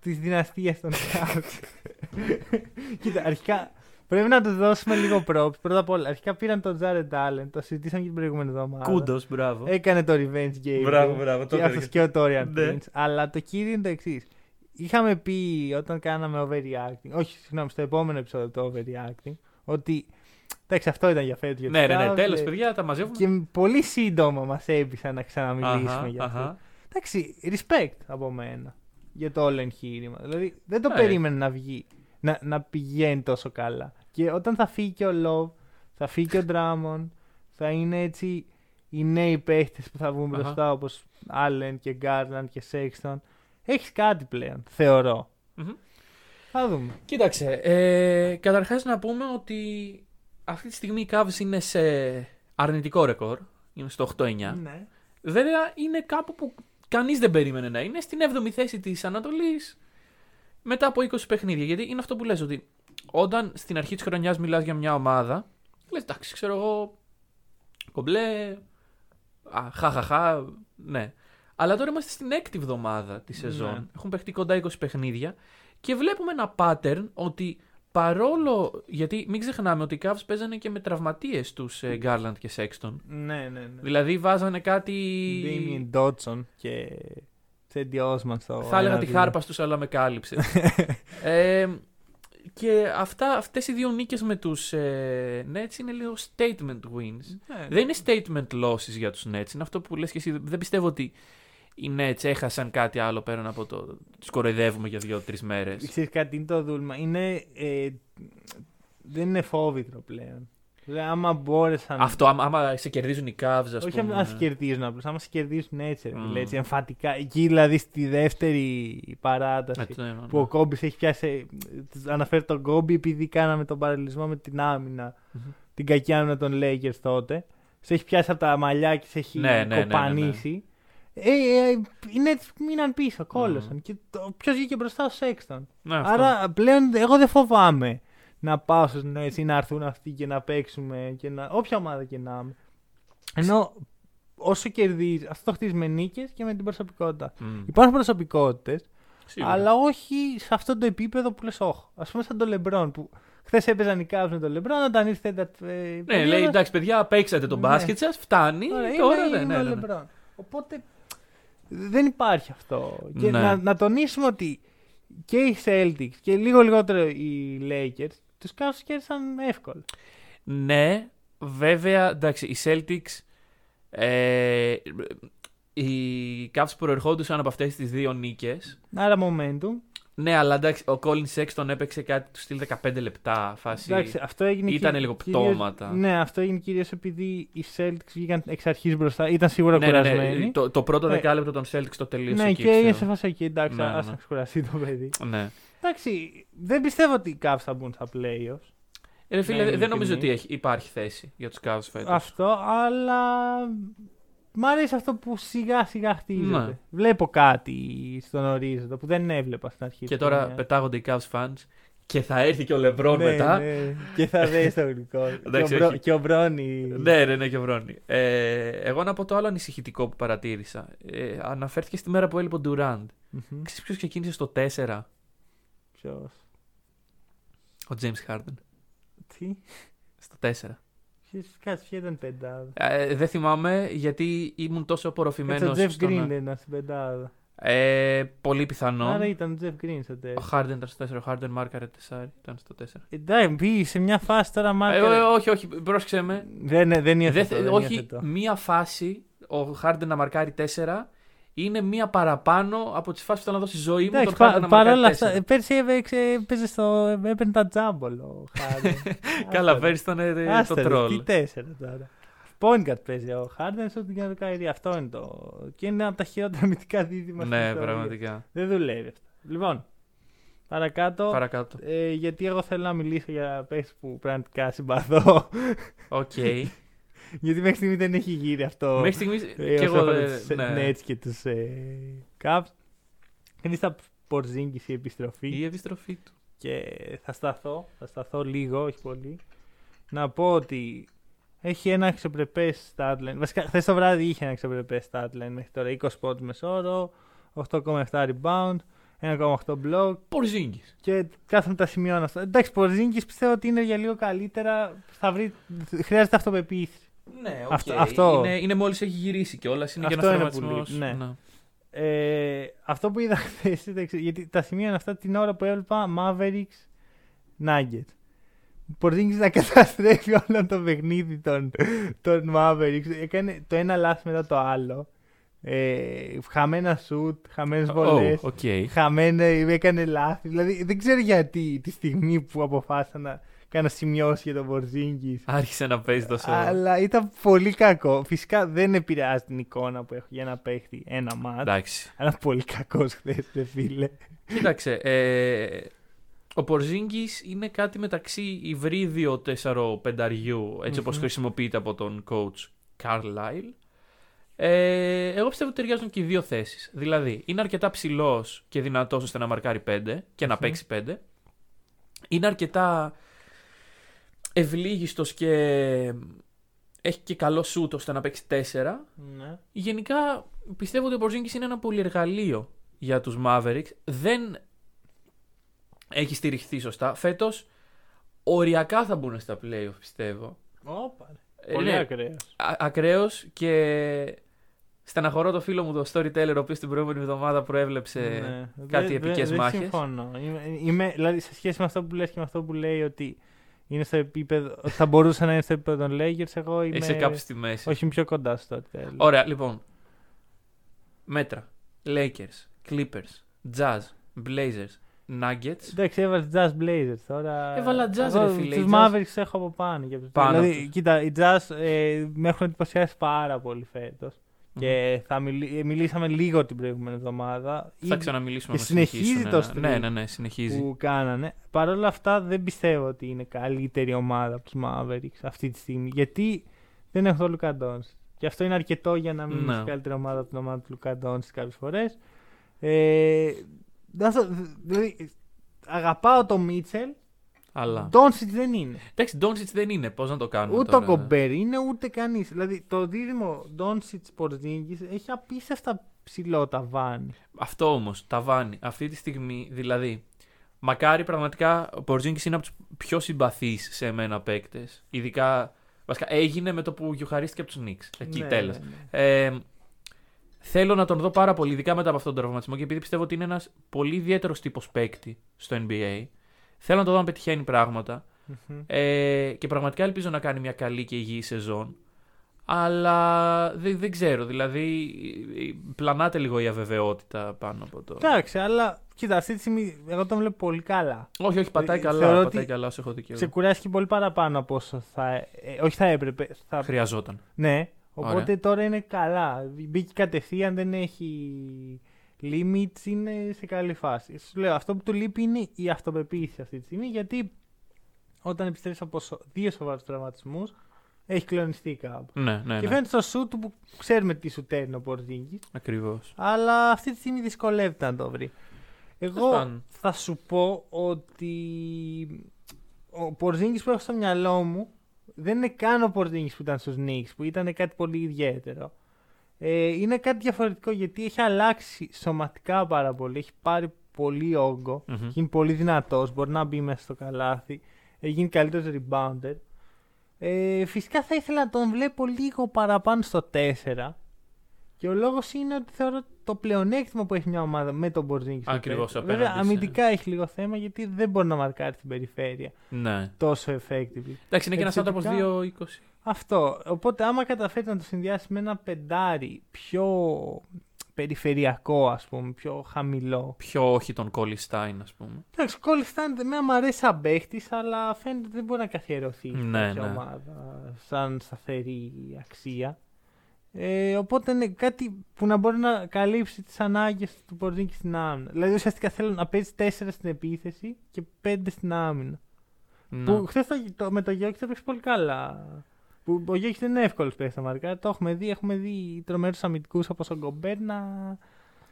της δυναστείας των Cavs. <laughs> Κοίτα, αρχικά πρέπει να τους δώσουμε λίγο props. Πρώτα απ' όλα, αρχικά πήραν τον Jared Allen, το συζητήσαμε και την προηγούμενη εβδομάδα. Κούντος, μπράβο. Έκανε το revenge game. Μπράβο, του. μπράβο, το Και έκανε αυτός και και ο Torian Ναι. Prince. Αλλά το κύριο είναι το εξής. Είχαμε πει όταν κάναμε overreacting, όχι συγγνώμη, στο επόμενο επεισόδιο το overreacting, ότι εντάξει αυτό ήταν για φέτος για Ναι, τους ναι, ναι, Cavs, τέλος, ε, παιδιά, τα μαζεύουμε. Και πολύ σύντομα μας έπεισαν να ξαναμιλήσουμε Αχα, για αυτό. αχα. Εντάξει, respect από μένα για το όλο εγχείρημα. Δηλαδή δεν το Ναι. περίμενε να βγει, να, να πηγαίνει τόσο καλά. Και Και όταν θα φύγει και ο Love, θα φύγει και ο Drummond, θα είναι έτσι οι νέοι παίχτες που θα βγουν Αχα. μπροστά όπως Allen και Garland και Sexton. Έχεις κάτι πλέον, θεωρώ. Μμμ. Θα δούμε. Κοίταξε, ε, καταρχάς να πούμε ότι αυτή τη στιγμή οι Cavs είναι σε αρνητικό ρεκόρ. Είναι στο 8-9. Ναι. Βέβαια είναι κάπου που κανείς δεν περίμενε να είναι. Στην 7η θέση της Ανατολής μετά από 20 παιχνίδια. Γιατί είναι αυτό που λες ότι όταν στην αρχή της χρονιάς μιλάς για μια ομάδα, λες εντάξει ξέρω εγώ κομπλέ, α, χαχαχα, ναι. Αλλά τώρα είμαστε στην έκτη εβδομάδα της σεζόν. Ναι. Έχουν παιχτεί κοντά 20 παιχνίδια και βλέπουμε ένα pattern ότι παρόλο. Γιατί μην ξεχνάμε ότι οι Cavs παίζανε και με τραυματίες τους ε, Garland και Sexton. Ναι, ναι, ναι. Δηλαδή βάζανε κάτι. Damien Dodson και Teddy Osman στο. Θα έλεγα ένα τη δύο. χάρπα στους αλλά με κάλυψε. <laughs> ε, και αυτά, αυτές οι δύο νίκες με τους ε, Nets είναι λίγο statement wins. Ναι. Δεν είναι statement losses για τους Nets. Είναι αυτό που λες και εσύ. Δεν πιστεύω ότι οι Nets έχασαν κάτι άλλο πέραν από το τους κοροϊδεύουμε για δύο-τρεις μέρες. Ξέρεις κάτι είναι το δούλμα. Είναι, ε, δεν είναι φόβητρο πλέον. Δηλαδή, άμα μπόρεσαν. Αυτό άμα, άμα σε κερδίζουν οι Cavs ας Όχι πούμε. άμα σε κερδίζουν απλώς, άμα σε κερδίζουν έτσι, ρε Mm. φίλε, έτσι εμφατικά. Εκεί δηλαδή στη δεύτερη παράταση. Ε, ναι, ναι, που ο ναι. Κόμπι έχει πιάσει. Αναφέρει τον Κόμπι επειδή κάναμε τον παραλληλισμό με την άμυνα. Μμμ. Την κακή άμυνα των Lakers τότε. Σε έχει πιάσει από τα μαλλιά και σε έχει Ναι, ναι, ναι, ναι, ναι. κοπανίσει. Ε, ε, είναι έτσι που μείναν πίσω, κόλωσαν. Μμ. Και ποιος βγήκε μπροστά ο Σέξτον. Ναι, αυτό. Άρα πλέον εγώ δεν φοβάμαι να πάω στους Nets ή να έρθουν αυτοί και να παίξουμε και να... όποια ομάδα και να είμαι. Ενώ όσο κερδίζει, αυτό το χτίζει με νίκες και με την προσωπικότητα. Μμ. Υπάρχουν προσωπικότητες, Σίγουρα. αλλά όχι σε αυτό το επίπεδο που λες, όχι. Α πούμε σαν τον Λεμπρόν που χθες έπαιζαν οι Cavs με τον Λεμπρόν, όταν ήρθε. τα- ε, Ναι, λέει εντάξει παιδιά, παίξατε τον Ναι. μπάσκετ σας, φτάνει. Ωραία, τώρα είναι, ναι, είναι ναι, ο ναι, ναι. LeBron. Οπότε δεν υπάρχει αυτό. Και Ναι. να, να τονίσουμε ότι και οι Celtics και λίγο λιγότερο οι Lakers τους Cavs κέρδισαν εύκολα. Ναι, βέβαια, εντάξει, οι Celtics. Ε, οι Cavs προερχόντουσαν από αυτές τις δύο νίκες. Άρα momentum. Ναι, αλλά εντάξει, ο Colin Sexton έπαιξε κάτι του στυλ 15 λεπτά φάση. Εντάξει, αυτό έγινε Ήτανε κυ- λίγο κυρίως- πτώματα. Ναι, αυτό έγινε κυρίως επειδή οι Celtics βγήκαν εξ αρχής μπροστά. Ήταν σίγουρα ναι, ναι, ναι, κουρασμένοι. Το, το πρώτο Ναι. δεκάλεπτο των Celtics το τελείωσε Ναι, εκεί, και έγινε ξέρω. σε φάση εκεί. Εντάξει, Ναι, ναι, ας ναι. να ξεκουραστεί το παιδί. Ναι. Εντάξει, δεν πιστεύω ότι οι Cavs θα μπουν στα playoffs. Ε, φίλε, Ναι, είναι δεν νομίζω ειλικρινής. ότι έχει, υπάρχει θέση για τους Cavs φέτος. Αυτό, αλλά μ' αρέσει αυτό που σιγά σιγά χτίζεται. Ναι. Βλέπω κάτι στον ορίζοντα που δεν έβλεπα στην αρχή. Και της τώρα χρονιάς. πετάγονται οι Cavs fans και θα έρθει και ο LeBron ναι, μετά. ναι. Και θα δει το γλυκό. <laughs> και, Εντάξει, ο Μπρο- όχι. και ο Μπρόνι. Ναι, ναι, ναι, και βρώνει. Ε, εγώ να πω το άλλο ανησυχητικό που παρατήρησα. Ε, αναφέρθηκε στη μέρα που έλειπε ο Durant. Μμμ. Ξέρεις ποιος ξεκίνησε στο 4, Ποιος; ο James Harden. Τι; Στο 4. Ποιος, κάτσε, ποια ήταν πεντάδα. Ε, δεν θυμάμαι γιατί ήμουν τόσο Κάτσε, ο απορροφημένος. Jeff στο Green να- δεν ήταν στην πεντάδα. Ε, πολύ πιθανό. Άρα ήταν ο Jeff Green στο Ο τέλο. Harden ήταν στο 4, ο Harden μάρκαρε 4, ήταν στο 4. Εντάξει, μπήκε σε μια φάση τώρα Ε, μάρκαρε. ε, όχι, όχι, πρόσεξε με. Δεν, δεν Δεν υιοθετώ, θε- δεν όχι, υιοθετώ. μία φάση ο Harden να μαρκάρει 4 είναι μία παραπάνω από τις φάσεις που θέλω να δώσει ζωή μου. Εντάξει, τον Harden πα, να παρόλα μαρκάρει αυτά, 4. ε, πέρσι έπαιξε, έπαιζε στο, έπαιρνε τα τζάμπολ ο Χάρντεν. <laughs> Καλά, πέρυσι ήταν ε, το Άστα, ρε, τρόλ. Τι τέσσερα τώρα. Point guard παίζει ο Χάρντεν, σου την κάνει Αυτό είναι το. Και είναι από τα χειρότερα αμυντικά δίδυμα στην Ναι, ιστορία. πραγματικά. Δεν δουλεύει αυτό. Λοιπόν, παρακάτω. Παρακάτω. Ε, γιατί εγώ θέλω να μιλήσω για παίχτε που πραγματικά συμπαθώ. Οκ. <laughs> γιατί μέχρι στιγμή δεν έχει γύρει αυτό. Μέχρι στιγμής ε, και εγώ όσον αφορά δεν. τους ναι. Nets και τους ε, Cavs. Είναι του Πορζίνγκη η επιστροφή. Η επιστροφή του. και θα σταθώ, θα σταθώ λίγο, όχι πολύ. Να πω ότι έχει ένα αξιοπρεπές statline. Βασικά, χθες το βράδυ είχε ένα αξιοπρεπές statline μέχρι τώρα. 20 πόντους μέσο όρο, 8,7 rebound, 1,8 block Πορζίνγκη. και κάθομαι τα σημειώνω αυτά. Εντάξει, Πορζίνγκη πιστεύω ότι είναι για λίγο καλύτερα. Θα βρει, χρειάζεται αυτοπεποίθηση. Ναι, οκ. Αυτό- αυτό- Είναι, είναι μόλις έχει γυρίσει κιόλας. Είναι Αυτό για είναι ένα που τραυματισμό. λείπει, ναι. Ε, αυτό που είδα <laughs> χθες, γιατί τα σημείωνα αυτά την ώρα που έβλεπα Mavericks Nuggets. Πορζίνγκις να <laughs> καταστρέφει όλο το παιχνίδι των, των Mavericks. Έκανε το ένα λάθος μετά το άλλο. Ε, χαμένα σουτ, χαμένες βολές. Οκ. Χαμένα, έκανε λάθη. Δηλαδή δεν ξέρω γιατί τη στιγμή που αποφάσισα να κάνω σημειώσεις για τον Πορζίνγκη. Άρχισε να παίζει τόσο. Αλλά ήταν πολύ κακό. Φυσικά δεν επηρεάζει την εικόνα που έχω για να παίχτη ένα μάτι. Εντάξει. Αλλά πολύ κακός χθες, δε φίλε. Κοίταξε. Ε, ο Πορζίνγκη είναι κάτι μεταξύ υβρίδιο 4-5 έτσι όπως χρησιμοποιείται από τον coach Carlisle. Ε, εγώ πιστεύω ότι ταιριάζουν και οι δύο θέσεις. Δηλαδή, είναι αρκετά ψηλός και δυνατός ώστε να μαρκάρει 5 και να παίξει 5. Είναι αρκετά ευλίγιστος και έχει και καλό σούτ ώστε να παίξει 4. Ναι. Γενικά πιστεύω ότι ο Πορζίνγκης είναι ένα πολυεργαλείο για τους Mavericks. Δεν έχει στηριχθεί σωστά. Φέτος οριακά θα μπουν στα playoff πιστεύω. Όπα. Ε, Πολύ ναι, ακραίος. α- ακραίος και στεναχωρώ το φίλο μου το storyteller ο οποίος την προηγούμενη εβδομάδα προέβλεψε Ναι. κάτι Δεν- επικές δεν- μάχες. Δεν συμφωνώ. Είμαι, είμαι- δηλαδή, σε σχέση με αυτό που λες και με αυτό που λέει ότι είναι στο επίπεδο. ότι θα μπορούσε να είναι στο επίπεδο των Lakers, εγώ είμαι. Είσαι κάπου στη μέση. Όχι, είμαι πιο κοντά στο storyteller. Ωραία, λοιπόν. Μέτρα. Lakers, Clippers, Jazz, Blazers, Nuggets. Εντάξει, έβαλες Jazz Blazers τώρα. Έβαλα Jazz, Εγώ ρε φίλε, Τους οι Jazz- Mavericks έχω από πάνω. και από τους- Πάνω δηλαδή, τους. κοίτα, οι Jazz ε, με έχουν εντυπωσιάσει πάρα πολύ φέτος. Και θα μιλ- ε, μιλήσαμε λίγο την προηγούμενη εβδομάδα. Θα Ή- ξαναμιλήσουμε και να συνεχίζει συνεχίσουν, το ναι. streak Ναι, ναι, ναι, συνεχίζει. που κάνανε. Παρ' όλα αυτά δεν πιστεύω ότι είναι καλύτερη ομάδα από τους Mavericks αυτή τη στιγμή. Γιατί δεν έχουν τον Λουκά Ντόνσιτ. Και αυτό είναι αρκετό για να μην Ναι. είναι καλύτερη ομάδα από την ομάδα του Λουκά Ντόνσιτ κάποιες φορές. Ε, να στο- δηλαδή, αγαπάω τον Μίτσελ. Αλλά. Ντόνσιτ δεν είναι. Εντάξει, Ντόνσιτ δεν είναι. Πώς να το κάνουμε. Ούτε τώρα; ο Κομπέρ είναι, ούτε κανείς. Δηλαδή το δίδυμο Ντόνσιτ Πορζίνγκη έχει απίστευτα ψηλό ταβάνι. Αυτό όμως, ταβάνι. Αυτή τη στιγμή, δηλαδή. Μακάρι πραγματικά ο Πορζίνκη είναι από τους πιο συμπαθείς σε εμένα παίκτες. Ειδικά. Βασικά έγινε με το που γιοχαρίστηκε από τους Νίξ. Εκεί, Ναι, τέλος. ναι, ναι. Ε, θέλω να τον δω πάρα πολύ, ειδικά μετά από αυτόν τον τραυματισμό και επειδή πιστεύω ότι είναι ένας πολύ ιδιαίτερος τύπος παίκτη στο NBA. Θέλω να τον δω να πετυχαίνει πράγματα. Μμμ. Ε, και πραγματικά ελπίζω να κάνει μια καλή και υγιή σεζόν. Αλλά δεν, δεν ξέρω, δηλαδή ε, πλανάται λίγο η αβεβαιότητα πάνω από το. Εντάξει, αλλά κοίτα, αυτή τη στιγμή εγώ τον βλέπω πολύ καλά. Όχι, όχι, πατάει Ε, καλά. θεωρώ Πατάει ότι καλά όσο έχω δει και εγώ. Ξεκουράστηκε πολύ παραπάνω από όσο θα. ε, όχι θα έπρεπε. Θα... Χρειαζόταν. Ναι, οπότε Ωραία. τώρα είναι καλά. Μπήκε κατευθείαν, δεν έχει limits, είναι σε καλή φάση. Σου λέω, αυτό που του λείπει είναι η αυτοπεποίθηση αυτή τη στιγμή, γιατί όταν επιστρέψει από σο- δύο σοβαρούς τραυματισμούς, έχει κλονιστεί κάπου. Ναι, ναι, Και ναι. φαίνεται στο σου του που ξέρουμε τι σου τέρνει ο Πορζίνγκη, Ακριβώς. αλλά αυτή τη στιγμή δυσκολεύεται να το βρει. Τέλος Εγώ πάντων. θα σου πω ότι ο Πορζίνγκης που έχω στο μυαλό μου δεν είναι καν ο Πορζίνγκης που ήταν στους Knicks, που ήταν κάτι πολύ ιδιαίτερο. Ε, είναι κάτι διαφορετικό γιατί έχει αλλάξει σωματικά πάρα πολύ. Έχει πάρει πολύ όγκο. Μμμ. Έχει γίνει πολύ δυνατός. Μπορεί να μπει μέσα στο καλάθι. Έχει γίνει καλύτερος rebounder. Ε, φυσικά θα ήθελα να τον βλέπω λίγο παραπάνω στο 4. Και ο λόγος είναι ότι θεωρώ το πλεονέκτημα που έχει μια ομάδα με τον Μπορζίνγκη. στο Ακριβώς, τέσσερα. απέναντι Βέβαια, σε- αμυντικά έχει λίγο θέμα γιατί δεν μπορεί να μαρκάρει στην περιφέρεια Ναι. τόσο effectively. Εντάξει, είναι και ένας άνθρωπος Επιθετικά- 2-20. Αυτό. Οπότε, άμα καταφέρει να το συνδυάσει με ένα πεντάρι πιο περιφερειακό, ας πούμε, πιο χαμηλό. Πιο όχι τον Κόλλι Στάιν, ας πούμε. Εντάξει, ο Κόλλι Στάιν με μου αρέσει σαν παίχτης, αλλά φαίνεται ότι δεν μπορεί να καθιερωθεί σε Ναι, τέτοια ναι. ομάδα σαν σταθερή αξία. Ε, οπότε είναι κάτι που να μπορεί να καλύψει τις ανάγκες του Πορζίνκη στην άμυνα. Δηλαδή ουσιαστικά θέλω να παίζει 4 στην επίθεση και 5 στην άμυνα. Ναι. Που χθες το, το, με το Γιόκιτς το έπαιξε πολύ καλά. Που ο Γιόκιτς δεν είναι εύκολος παίχτη να μαρκάρει. Το έχουμε δει. Έχουμε δει τρομερούς αμυντικούς όπως ο Γκομπέρ να.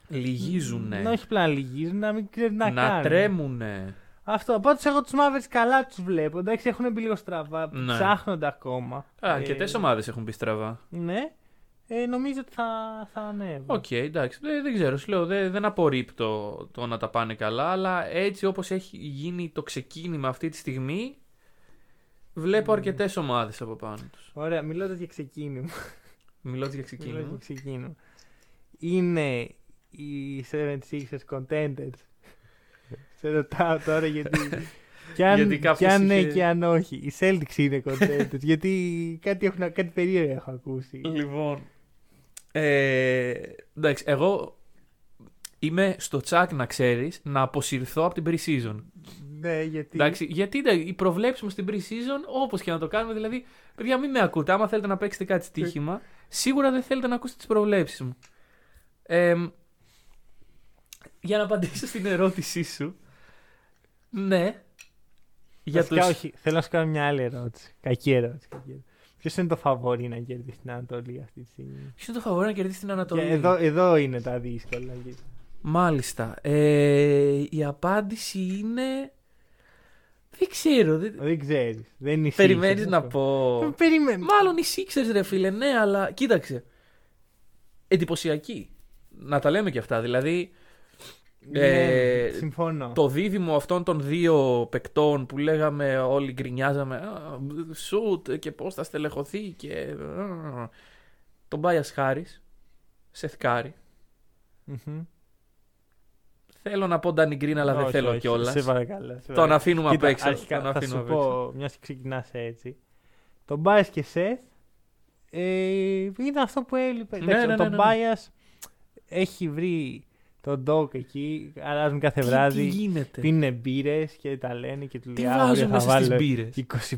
Λυγίζουνε. Να όχι απλά να λυγίζουν, να μην ξέρει να, να κάνει. τρέμουνε. Αυτό. Πάντως εγώ τους Mavericks καλά τους βλέπω. Εντάξει, έχουν μπει λίγο στραβά. Ναι. Ψάχνονται ακόμα. Α, αρκετές Ε, ομάδες έχουν μπει στραβά. Ναι. Ε, νομίζω ότι θα, θα ανέβουν. Οκ, εντάξει. Δεν, δεν ξέρω. Σου λέω, δεν, δεν απορρίπτω το να τα πάνε καλά, αλλά έτσι όπως έχει γίνει το ξεκίνημα αυτή τη στιγμή, βλέπω αρκετές ομάδες από πάνω τους. Ωραία, μιλώντα για ξεκίνημα. Μιλώντα για Μιλώντας για ξεκίνημα. ξεκίνημα. Είναι οι 76ers contenders. <laughs> Σε ρωτάω τώρα γιατί. Κι αν, Γιατί κάποιος κι αν ναι είχε- και αν όχι. Οι Celtics είναι contenders. <laughs> γιατί κάτι, έχουν, κάτι περίεργο έχω ακούσει. Λοιπόν. Ε, εντάξει, εγώ είμαι στο τσάκ να ξέρεις να αποσυρθώ από την pre-season. Ναι, γιατί. Εντάξει, γιατί ναι, οι προβλέψει μου στην pre-season, όπως και να το κάνουμε, δηλαδή, παιδιά, μην με ακούτε. Άμα θέλετε να παίξετε κάτι στοίχημα, σίγουρα δεν θέλετε να ακούσετε τις προβλέψεις μου. Ε, για να απαντήσω στην ερώτησή σου. Ναι. Για Βασικά, τους... όχι. Θέλω να σου κάνω μια άλλη ερώτηση. Κακή ερώτηση. Ποιος είναι το φαβόρι να κερδίσει την Ανατολή αυτή τη στιγμή; Ποιος είναι το φαβόρι να κερδίσει την Ανατολή; Και εδώ, εδώ είναι τα δύσκολα. Μάλιστα. Ε, η απάντηση είναι. Δεν ξέρω. Δεν... Δεν ξέρεις. Δεν είναι Περιμένεις να πω. Περιμένεις. Μάλλον οι Sixers, ρε φίλε, ναι, αλλά κοίταξε. Εντυπωσιακή. Να τα λέμε και αυτά. Δηλαδή, Ε, ε, συμφωνώ. το δίδυμο αυτών των δύο παικτών που λέγαμε όλοι γκρινιάζαμε «Α, σουτ και πώς θα στελεχωθεί και α». τον Μπάιας Χάρης Σεθ Μμμ. Θέλω να πω Ντάνι Γκριν αλλά δεν Όχι, θέλω όχι, κιόλας. Σε παρακαλώ. σε τον παρακαλώ. αφήνουμε απ' Κοίτα, έξω αρχικά τον θα αφήνουμε σου απ' έξω. πω, μιας και ξεκινάς έτσι. Το Bias και Seth ε, είναι αυτό που έλειπε. Ναι, Εντάξει, ναι, το ναι, ναι. Bias έχει βρει τον Doc εκεί, αλλάζουν κάθε Τι- βράδυ. τι γίνεται; Πίνουν μπύρες και τα λένε και του Τι λέει βάζουν αύριο θα μέσα στις βάλω μπύρες;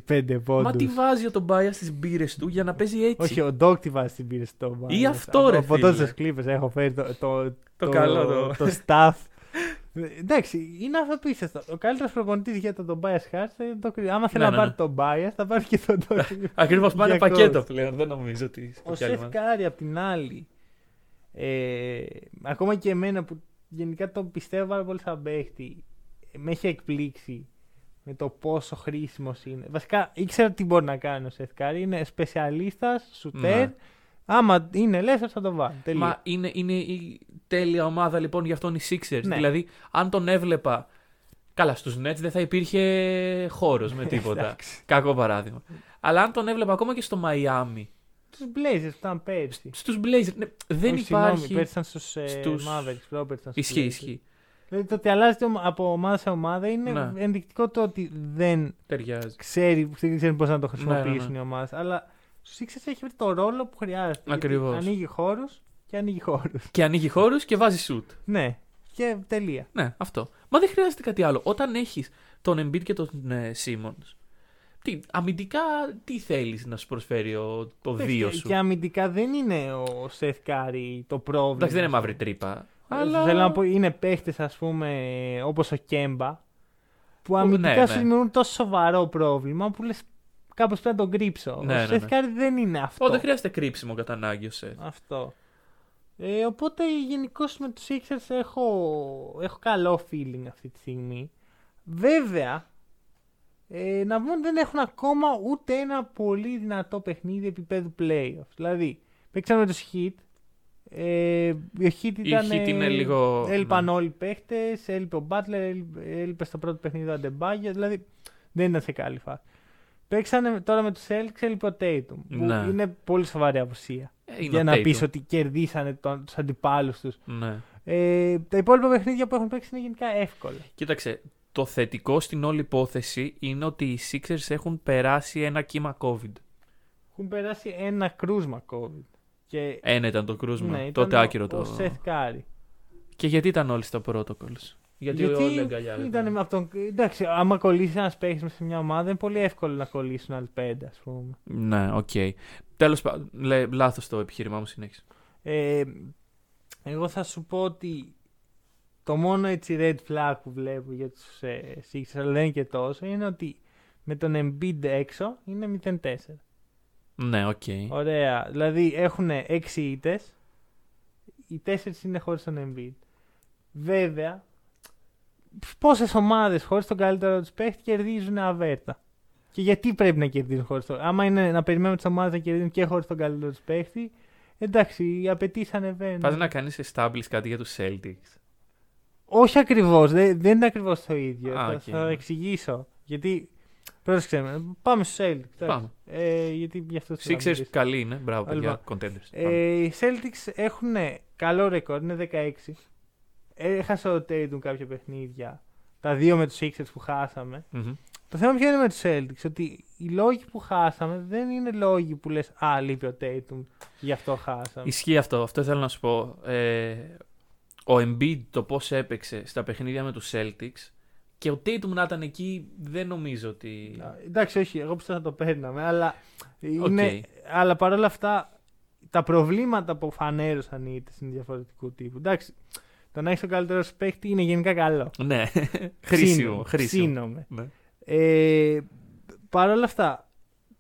25 πόντους. Μα τι βάζει ο τον Μπάια στις μπύρες του για να παίζει έτσι; Όχι, ο Doc τι βάζει στην μπύρες στο Bias. Ή αυτό, ρε Από φίλε. τότε Clippers έχω φέρει το, το, Το καλό, το- το staff. Εντάξει, είναι απίστευτο. Ο καλύτερος προπονητής για τον Bias Hart θα είναι το κρύο. Άμα θέλει Ναι, να ναι, πάρει τον Bias, θα πάρει και τον <laughs> Doc. Ακριβώς πάνε Για πακέτο coach. πλέον δεν νομίζω ότι Ο Σεφ Κάρι απ' την άλλη. Ε, ακόμα και εμένα που γενικά τον πιστεύω πάρα πολύ σαν παίχτη, ε, με έχει εκπλήξει με το πόσο χρήσιμος είναι. Βασικά ήξερα τι μπορεί να κάνει ο Σεθ Κάρι. Είναι σπεσιαλίστας, σουτέρ. Ναι. Άμα είναι ελεύθερος θα το βάλει. Τελεία. Μα είναι, είναι η τέλεια ομάδα λοιπόν για αυτόν οι Sixers. Ναι. Δηλαδή, αν τον έβλεπα. Καλά, στους Nets δεν θα υπήρχε χώρος με <laughs> τίποτα. Εντάξει. Κακό παράδειγμα. Αλλά αν τον έβλεπα ακόμα και στο Miami, Του Blazers που ήταν πέρσι. στους Blazers. ναι, δεν Όχι, συγγνώμη, υπάρχει. Πέρσι ήταν στους ε, στους- Mavericks. πρόπερσι ήταν στους Ισχύει, Blazers. ισχύει. Δηλαδή το ότι αλλάζει το- από ομάδα σε ομάδα είναι Ναι. ενδεικτικό το ότι δεν Ταιριάζει. ξέρει, δεν ξέρει πώς να το χρησιμοποιήσουν Ναι, ναι, ναι. οι ομάδες. Αλλά στους Sixers έχει βρει το ρόλο που χρειάζεται. γιατί Ακριβώς. Ανοίγει χώρους και ανοίγει χώρους. Και ανοίγει χώρους και βάζει σουτ. ναι, και τελεία. Ναι, αυτό. Μα δεν χρειάζεται κάτι άλλο. Όταν έχεις τον Embiid και τον ε, Simmons, τι, αμυντικά τι θέλεις να σου προσφέρει ο, το δύο και, σου; και αμυντικά δεν είναι ο Σεθ Κάρι το πρόβλημα. Εντάξει, δεν είναι μαύρη τρύπα. Αλλά... Θέλω να πω, είναι παίχτες, ας πούμε, όπως ο Κέμπα, που αμυντικά ναι, σου ναι. δημιουργούν τόσο σοβαρό πρόβλημα που λες κάπως πρέπει να τον κρύψω. Ναι, ο ναι, Σεθ ναι. Κάρι δεν είναι αυτό. Ω, δεν χρειάζεται κρύψιμο κατά ανάγκη ο Σεθ. Αυτό. Ε, οπότε γενικώς με τους Sixers έχω, έχω καλό feeling αυτή τη στιγμή. Βέβαια, ε, να πούμε ότι δεν έχουν ακόμα ούτε ένα πολύ δυνατό παιχνίδι επίπεδου playoffs. Δηλαδή, παίξαμε τους Heat. Ε, ο Heat ήταν. Heat είναι λίγο- Έλειπαν ναι. όλοι οι παίχτε. Έλειπε ο Butler, έλειπε, έλειπε στο πρώτο παιχνίδι ο Αντεμπάγια. Δηλαδή, δεν ήταν σε καλή φάση. Παίξανε τώρα με τους Celtics, έλειπε ο Tatum. Που Ναι. είναι πολύ σοβαρή απουσία Ε, είναι για ο να Tatum. πεις ότι κερδίσανε τον, τους αντιπάλους τους. Ναι. Ε, τα υπόλοιπα παιχνίδια που έχουν παίξει είναι γενικά εύκολα. Κοίταξε, το θετικό στην όλη υπόθεση είναι ότι οι Sixers έχουν περάσει ένα κύμα COVID. Έχουν περάσει ένα κρούσμα COVID. Και Ένα ήταν το κρούσμα. ναι, ήταν τότε ο- άκυρο ο το. Seth Curry. Και γιατί ήταν όλοι στα protocols. Γιατί, όλοι αγκαλιάζονταν. ήταν με αυτόν. Εντάξει, άμα κολλήσει ένας παίχτης μέσα σε μια ομάδα, είναι πολύ εύκολο να κολλήσουν άλλοι πέντε, ας πούμε. Ναι, οκ. Τέλος πάντων, λάθος το επιχείρημά μου συνέχισε. Ε, εγώ θα σου πω ότι το μόνο έτσι red flag που βλέπω για τους ε, Sixers, αλλά δεν είναι και τόσο, είναι ότι με τον Embiid έξω είναι 0-4. Ναι, οκ. Ωραία. Δηλαδή έχουν 6 ήττες. Οι 4 είναι χωρίς τον Embiid. Βέβαια, πόσες ομάδες χωρίς τον καλύτερο τους παίχτη κερδίζουν αβέρτα; Και γιατί πρέπει να κερδίζουν χωρίς τον. Άμα είναι να περιμένουμε τις ομάδες να κερδίζουν και χωρίς τον καλύτερο τους παίχτη, εντάξει, οι απαιτήσεις ανεβαίνουν. Πας να κάνεις establish κάτι για τους Celtics. Όχι ακριβώς, δεν, δεν είναι ακριβώς το ίδιο. Α, θα, οκ. θα εξηγήσω. Γιατί. Πρόσεξε με. Πάμε στους Celtics. εντάξει. Πάμε. Ε, γιατί γι' αυτό θέλω να Sixers μιλήσω. καλή είναι. Μπράβο, παιδιά. Λοιπόν, Contenders. Πάμε. Ε, οι Celtics έχουν καλό ρεκόρ, είναι 16. Έχασε ο Tatum κάποια παιχνίδια. Τα δύο με τους Sixers που χάσαμε. Μμμ. Το θέμα ποιο είναι με τους Celtics, ότι οι λόγοι που χάσαμε δεν είναι λόγοι που λες «Α, λείπει ο Tatum, γι' αυτό χάσαμε». Ισχύει αυτό. Αυτό θέλω να σου πω. Ε, ο Embiid το πώς έπαιξε στα παιχνίδια με τους Celtics Και ο Tatum να ήταν εκεί, δεν νομίζω ότι. Εντάξει, όχι, εγώ πιστεύω θα το παίρναμε, αλλά, είναι, Οκ. αλλά παρόλα αυτά τα προβλήματα που φανέρωσαν οι ήττες είναι διαφορετικού τύπου. Εντάξει, το να έχεις τον καλύτερο παίχτη είναι γενικά καλό. Ναι, χρήσιμο. Ψήνομαι, χρήσιμο. ψήνομαι. Ναι. Ε, Παρ' όλα αυτά,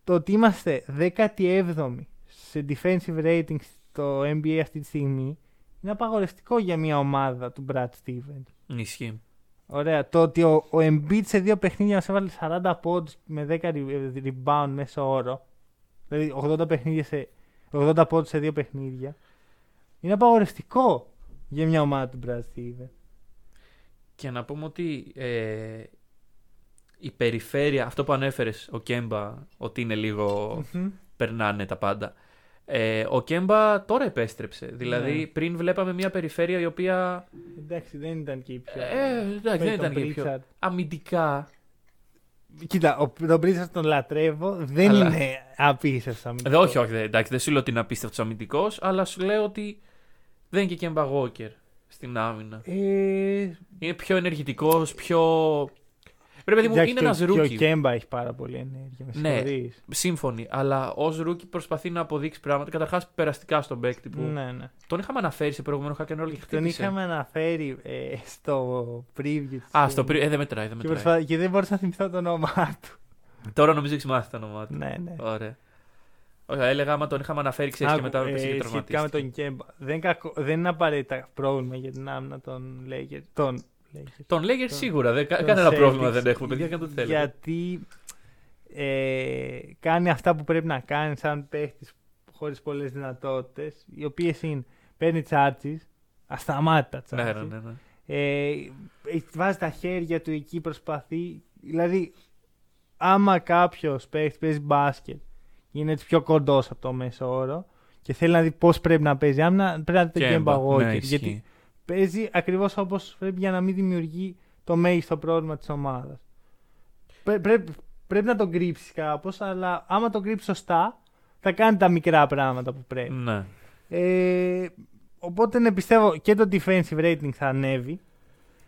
το ότι είμαστε 17η σε defensive rating στο NBA αυτή τη στιγμή είναι απαγορευτικό για μια ομάδα του Brad Stevens. Ισχύει. Ωραία. Το ότι ο, ο Embiid σε δύο παιχνίδια μας έβαλε 40 πόντους με 10 re- rebound μέσω όρο. Δηλαδή 80, παιχνίδια σε, 80 πόντους σε δύο παιχνίδια. Είναι απαγορευτικό για μια ομάδα του Brad Stevens. Και να πούμε ότι ε, η περιφέρεια, αυτό που ανέφερες, ο Κέμπα, ότι είναι λίγο. Μμμ. περνάνε τα πάντα. Ε, ο Κέμπα τώρα επέστρεψε. Δηλαδή Ναι. πριν βλέπαμε μια περιφέρεια η οποία. Εντάξει, δεν ήταν και η πιο. Ε, εντάξει, δεν με ήταν τον και η πιο. Pritchard. Αμυντικά. Κοίτα, ο, τον Pritchard τον λατρεύω. Δεν Αλλά- είναι απίστευτος. Ε, όχι, όχι, δεν- εντάξει, δεν σου λέω ότι είναι απίστευτος αμυντικός, αλλά σου λέω ότι δεν είναι και Κέμπα Γόκερ στην άμυνα. Ε, Είναι πιο ενεργητικός, πιο. Πρέπει παιδί μου, εντάξει, είναι και ο- ένας Και ο rookie. Κέμπα έχει πάρα πολύ ενέργεια. Με Ναι. συγχωρείς. Σύμφωνοι. Αλλά ως rookie προσπαθεί να αποδείξει πράγματα. Καταρχάς περαστικά στον παίκτη που. Ναι, ναι. Τον είχαμε αναφέρει σε προηγούμενο hack and roll και Τον χτύπησε. είχαμε αναφέρει ε, στο preview. της Α, στο σειράς. πριν. Ε, δεν μετράει, δεν Και, μετράει. προσπα... και δεν μπορούσα να θυμηθώ το όνομά του. Τώρα νομίζω έχεις μάθει το όνομά του. ναι, ναι. Ωραία. Όχι, έλεγα άμα τον είχαμε αναφέρει, ξέρεις και Άκου, μετά ε, έπεσε και σχετικά με τραυματίστηκε. τον Κέμπα. Δεν, κακό- δεν είναι απαραίτητα πρόβλημα για την άμυνα των Lakers. Των Lakers. Τον Λέγκερ Τον- σίγουρα. Δεν, κα- των κανένα Celtics. πρόβλημα δεν έχουμε. Παιδιά, και το θέλετε. Γιατί ε, κάνει αυτά που πρέπει να κάνει σαν παίχτης χωρίς πολλές δυνατότητες. Οι οποίες είναι παίρνει τσάρτσι, ασταμάτητα Ναι, τσάρτσι. ναι, ναι, ναι. Ε, ε, βάζει τα χέρια του εκεί, προσπαθεί. Δηλαδή, άμα κάποιος παίχτης παίζει μπάσκετ και είναι έτσι πιο κοντός από το μέσο όρο και θέλει να δει πώς πρέπει να παίζει άμυνα, πρέπει να δει το Κέμπα, Kemba Walker. ναι, ισχύει. γιατί παίζει ακριβώς όπως πρέπει για να μην δημιουργεί το μέγιστο πρόβλημα της ομάδας. πρέπει, πρέπει να τον κρύψεις κάπως, αλλά άμα τον κρύψεις σωστά, θα κάνει τα μικρά πράγματα που πρέπει. Ναι. Ε, οπότε ναι, πιστεύω και το defensive rating θα ανέβει.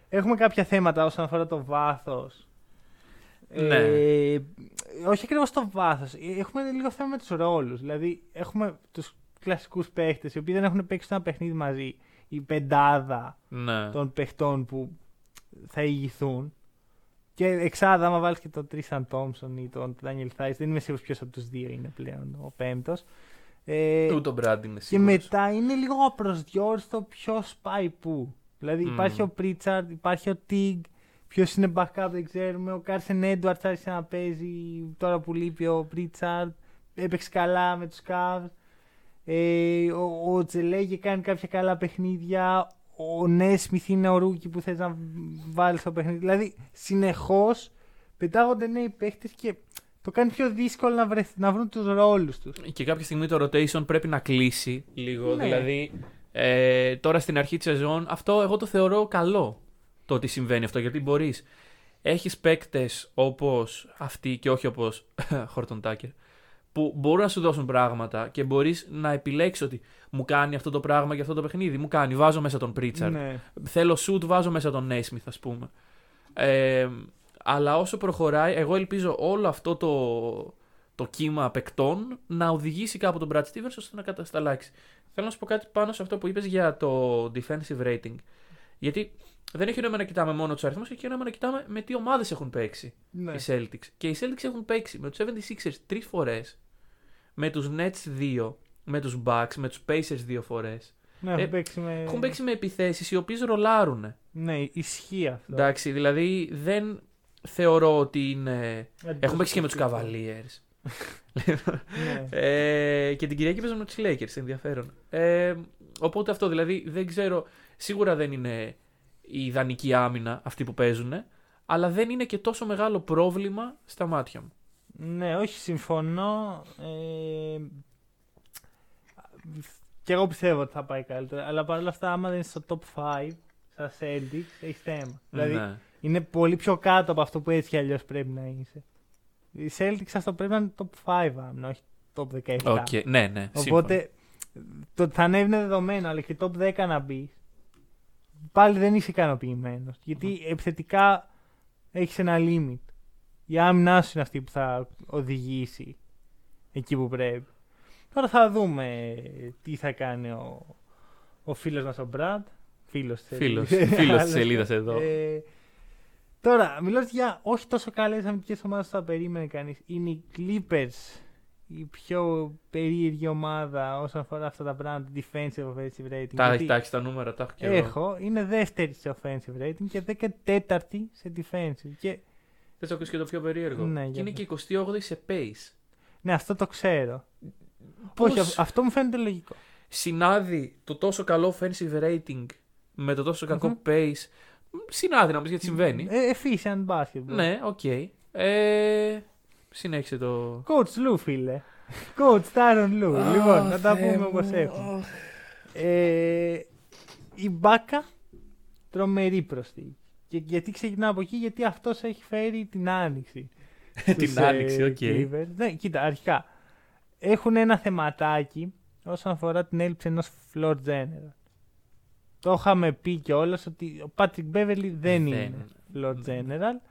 Έχουμε κάποια θέματα όσον αφορά το βάθος. Ναι. Ε, όχι ακριβώς το βάθος. Έχουμε λίγο θέμα με τους ρόλους. Δηλαδή, έχουμε τους κλασικούς παίχτες οι οποίοι δεν έχουν παίξει ένα παιχνίδι μαζί. Η πεντάδα ναι. των παιχτών που θα ηγηθούν. Και εξάδα, άμα βάλεις και τον Τρίσαν Τόμψον ή τον Ντάνιελ Θάι, δεν είμαι σίγουρος ποιος από τους δύο είναι πλέον ο πέμπτος. Ε, Ούτε ο Μπραντ είναι και σίγουρος. μετά είναι λίγο απροσδιόριστο ποιος πάει πού. Δηλαδή Μμμ. υπάρχει ο Πρίτσαρντ, υπάρχει ο Τιγκ, ποιος είναι backup δεν ξέρουμε. Ο Κάρσεν Έντουαρντς άρχισε να παίζει τώρα που λείπει ο Πρίτσαρντ. Έπαιξε καλά με τους Cavs. Ε, ο, ο Οτζελέγε κάνει κάποια καλά παιχνίδια. Ο Νέσμιθ είναι ο rookie που θες να βάλεις στο παιχνίδι. Δηλαδή συνεχώς πετάγονται νέοι παίχτες και το κάνει πιο δύσκολο να, βρεθ, να βρουν τους ρόλους τους. Και κάποια στιγμή το rotation πρέπει να κλείσει λίγο. Ναι. Δηλαδή, ε, τώρα στην αρχή της σεζόν, αυτό εγώ το θεωρώ καλό το ότι συμβαίνει αυτό. Γιατί μπορείς. Έχεις παίκτες όπως αυτοί και όχι όπως <laughs> Χόρτον Τάκερ, που μπορούν να σου δώσουν πράγματα και μπορείς να επιλέξεις ότι μου κάνει αυτό το πράγμα για αυτό το παιχνίδι. Μου κάνει, βάζω μέσα τον Πρίτσαρντ. Ναι. Θέλω shoot, βάζω μέσα τον Naismith, ας πούμε. Ε, αλλά όσο προχωράει, εγώ ελπίζω όλο αυτό το, το κύμα παικτών να οδηγήσει κάπου τον Brad Stevens ώστε να κατασταλάξει. Θέλω να σου πω κάτι πάνω σε αυτό που είπες για το defensive rating. Γιατί δεν έχει νόημα να κοιτάμε μόνο τους αριθμούς, έχει νόημα να κοιτάμε με τι ομάδες έχουν παίξει ναι. οι Celtics. Και οι Celtics έχουν παίξει με τους 76ers τρεις φορές, με τους Nets δύο, με τους Bucks, με τους Pacers δύο φορές. Ναι, έχουν Ε, παίξει με... Έχουν παίξει με επιθέσεις οι οποίες ρολάρουν. Ναι, ισχύει αυτό. Εντάξει, δηλαδή δεν θεωρώ ότι είναι. Αντί- Έχουν παίξει και με τους Cavaliers. Ναι. ε, και την Κυριακή παίζουν με τους Lakers, ενδιαφέρον. Ε, οπότε αυτό δηλαδή δεν ξέρω. Σίγουρα δεν είναι η ιδανική άμυνα αυτοί που παίζουν, αλλά δεν είναι και τόσο μεγάλο πρόβλημα στα μάτια μου. ναι, όχι, συμφωνώ. Ε, και εγώ πιστεύω ότι θα πάει καλύτερα. Αλλά παρόλα αυτά, άμα δεν είναι στο top 5 στα Celtics, έχει θέμα. Δηλαδή, Ναι. είναι πολύ πιο κάτω από αυτό που έτσι κι αλλιώς πρέπει να είσαι. Οι Celtics αυτό πρέπει να είναι top 5 άμυνα, όχι top 17. Οκ, Ναι, ναι. σύμφωνα. Οπότε το ότι θα ανέβει είναι δεδομένο, αλλά και top 10 να μπεις, πάλι δεν είσαι ικανοποιημένος. Γιατί επιθετικά έχεις ένα limit. Η άμυνά σου είναι αυτή που θα οδηγήσει εκεί που πρέπει. Τώρα θα δούμε τι θα κάνει ο, ο φίλος μας ο Μπραντ. Φίλος της Φίλος, σελίδας. φίλος της Άλλος. σελίδας εδώ. Ε, τώρα, μιλώ για όχι τόσο καλές αμυντικές ομάδες που θα περίμενε κανείς. Είναι οι Clippers η πιο περίεργη ομάδα όσον αφορά αυτά τα πράγματα defensive offensive rating. Τα Γιατί έχει τάξει τα νούμερα, τα έχω και εγώ. έχω, είναι δεύτερη σε offensive rating και 14η σε defensive. Και, Θες να ακούσεις και το πιο περίεργο. Ναι, και για είναι πες. και 28η σε pace. ναι, αυτό το ξέρω. Πώς; Όχι, αυ- αυτό μου φαίνεται λογικό. συνάδει το τόσο καλό offensive rating με το τόσο κακό Μμμ. pace. Συνάδει να πεις γιατί συμβαίνει. Ε, efficient basketball. Ναι, οκ. Ε, συνέχισε το... Coach Lou, φίλε. Coach Taron Lou. λοιπόν, να τα πούμε όπως έχουν. Ε, η Μπάκα τρομερή προσθήκη. Και γιατί ξεκινάω από εκεί, γιατί αυτός έχει φέρει την άνοιξη. <laughs> Την στους, ε, άνοιξη, οκ. Clippers. Ναι, κοίτα, αρχικά. Έχουν ένα θεματάκι όσον αφορά την έλλειψη ενός floor general. Το είχαμε πει κιόλας ότι ο Patrick Beverly δεν είναι floor general.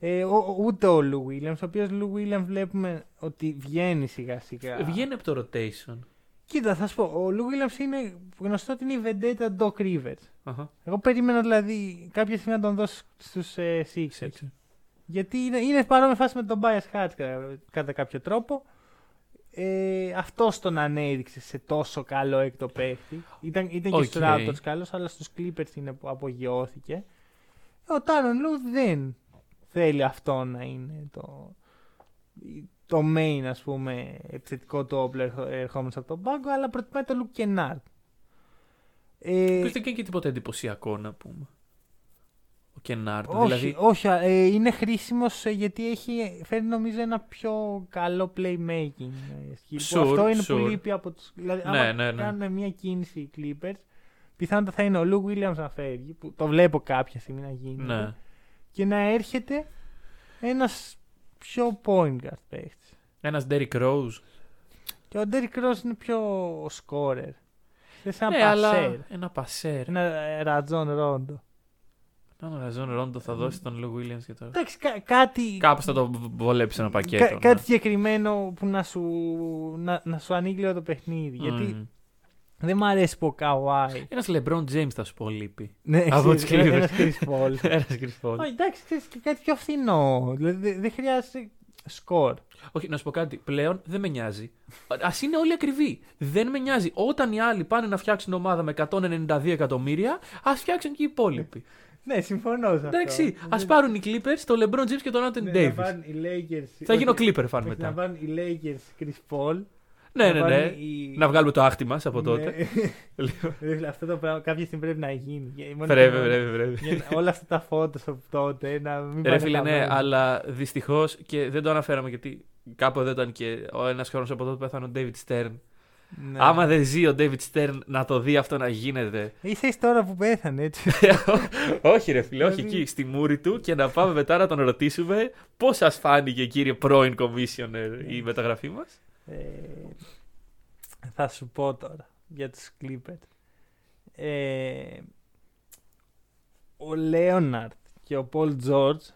Ε, ο- ο- ούτε ο Lou Williams, ο οποίος Lou Williams βλέπουμε ότι βγαίνει σιγά σιγά. Βγαίνει από το rotation. Κοίτα, θα σου πω, ο Lou Williams είναι γνωστό ότι είναι η Vendetta Doc Rivers. Αχα. Εγώ περίμενα δηλαδή κάποια στιγμή να τον δώσω στους ε, Sixers. Sixers. Γιατί είναι, είναι παρόμοια φάση με τον Bias Hart κατά, κατά κάποιο τρόπο. Ε, αυτός τον ανέδειξε σε τόσο καλό έκτο παίχτη. Ήταν, ήταν και Οκ. στους Raptors καλός, αλλά στους Clippers είναι που απογειώθηκε. Ο Τάιρον Λου δεν θέλει αυτό να είναι το, το main ας πούμε επιθετικό του όπλο ερχόμενος από τον πάγκο, αλλά προτιμάει το Λουκ Κενάρντ. Ε, Που δεν κάνει και τίποτα εντυπωσιακό να πούμε. Ο Κενάρντ. όχι, Δηλαδή, όχι ε, είναι χρήσιμος γιατί έχει φέρει νομίζω ένα πιο καλό playmaking. ε, skill, που Sure, αυτό είναι sure. που λείπει από τους... Δηλαδή, Ναι, άμα ναι, ναι. κάνουν μια κίνηση οι Clippers, πιθανότατα θα είναι ο Lou Williams να φεύγει, που το βλέπω κάποια στιγμή να γίνει. ναι. Και να έρχεται ένας πιο point guard παίχτης. Ένας Derrick Rose. Και ο Derrick Rose είναι πιο scorer. Θες ένα ναι, αλλά πασέρ. ένα πασέρ. Ένα ε, ρατζόν ρόντο. Ένα Ραζόν Ρόντο θα δώσει τον Λου Williams και τώρα. Εντάξει, κα- κάτι... Κάπω θα το βολέψει ένα πακέτο. Κα- ναι. κάτι συγκεκριμένο που να σου, να, να σου ανοίγει λίγο το παιχνίδι. Γιατί Μμμ. Δεν μ' αρέσει που ο Καουάι. Ένας LeBron James θα σου πω λείπει. Ναι, Από ξέρεις, τους <laughs> Clippers. ένας Chris Paul. <laughs> Ένας Chris Paul. Όχι, εντάξει, ξέρεις, και κάτι πιο φθηνό. Δηλαδή δεν δεν χρειάζεται σκορ. Όχι, να σου πω κάτι. Πλέον δεν με νοιάζει. Α είναι όλοι ακριβοί. Δεν με νοιάζει. Όταν οι άλλοι πάνε να φτιάξουν ομάδα με 192 εκατομμύρια, ας φτιάξουν και οι υπόλοιποι. Ναι, συμφωνώ σε αυτό. Εντάξει, ας πάρουν οι Clippers, τον LeBron James και τον Anthony Ναι, να Davis. πάρουν οι Lakers. Θα γίνω όχι, Clipper fan όχι, Να μετά. πάρουν οι Lakers Chris Paul. Ναι, να ναι, πάρουν ναι. οι- Να βγάλουμε το άχτη μας από τότε. Ναι. Λοιπόν, Ρε φίλε, Αυτό το πράγμα κάποια στιγμή πρέπει να γίνει. Για- μόνο Πρέπει, και μόνο- πρέπει, πρέπει. για να- Όλα αυτά τα Photoshop τότε να μην Ρε πάνε φίλε, ναι, χαμένα. αλλά δυστυχώς και δεν το αναφέραμε γιατί κάπου εδώ ήταν και ο ένας χρόνος από τότε που πέθανε ο David Stern. Ναι. Άμα δεν ζει ο David Stern να το δει αυτό να γίνεται. Είσαι εσύ τώρα που πέθανε, έτσι. <laughs> όχι, ρε φίλε, όχι Δηλαδή- εκεί στη μούρη του και να πάμε μετά να τον ρωτήσουμε πώς σας φάνηκε, κύριε πρώην commissioner, η μεταγραφή μας. Ε, θα σου πω τώρα για τους Clippers. Ε, ο Λέοναρτ και ο Πολ Τζόρτζ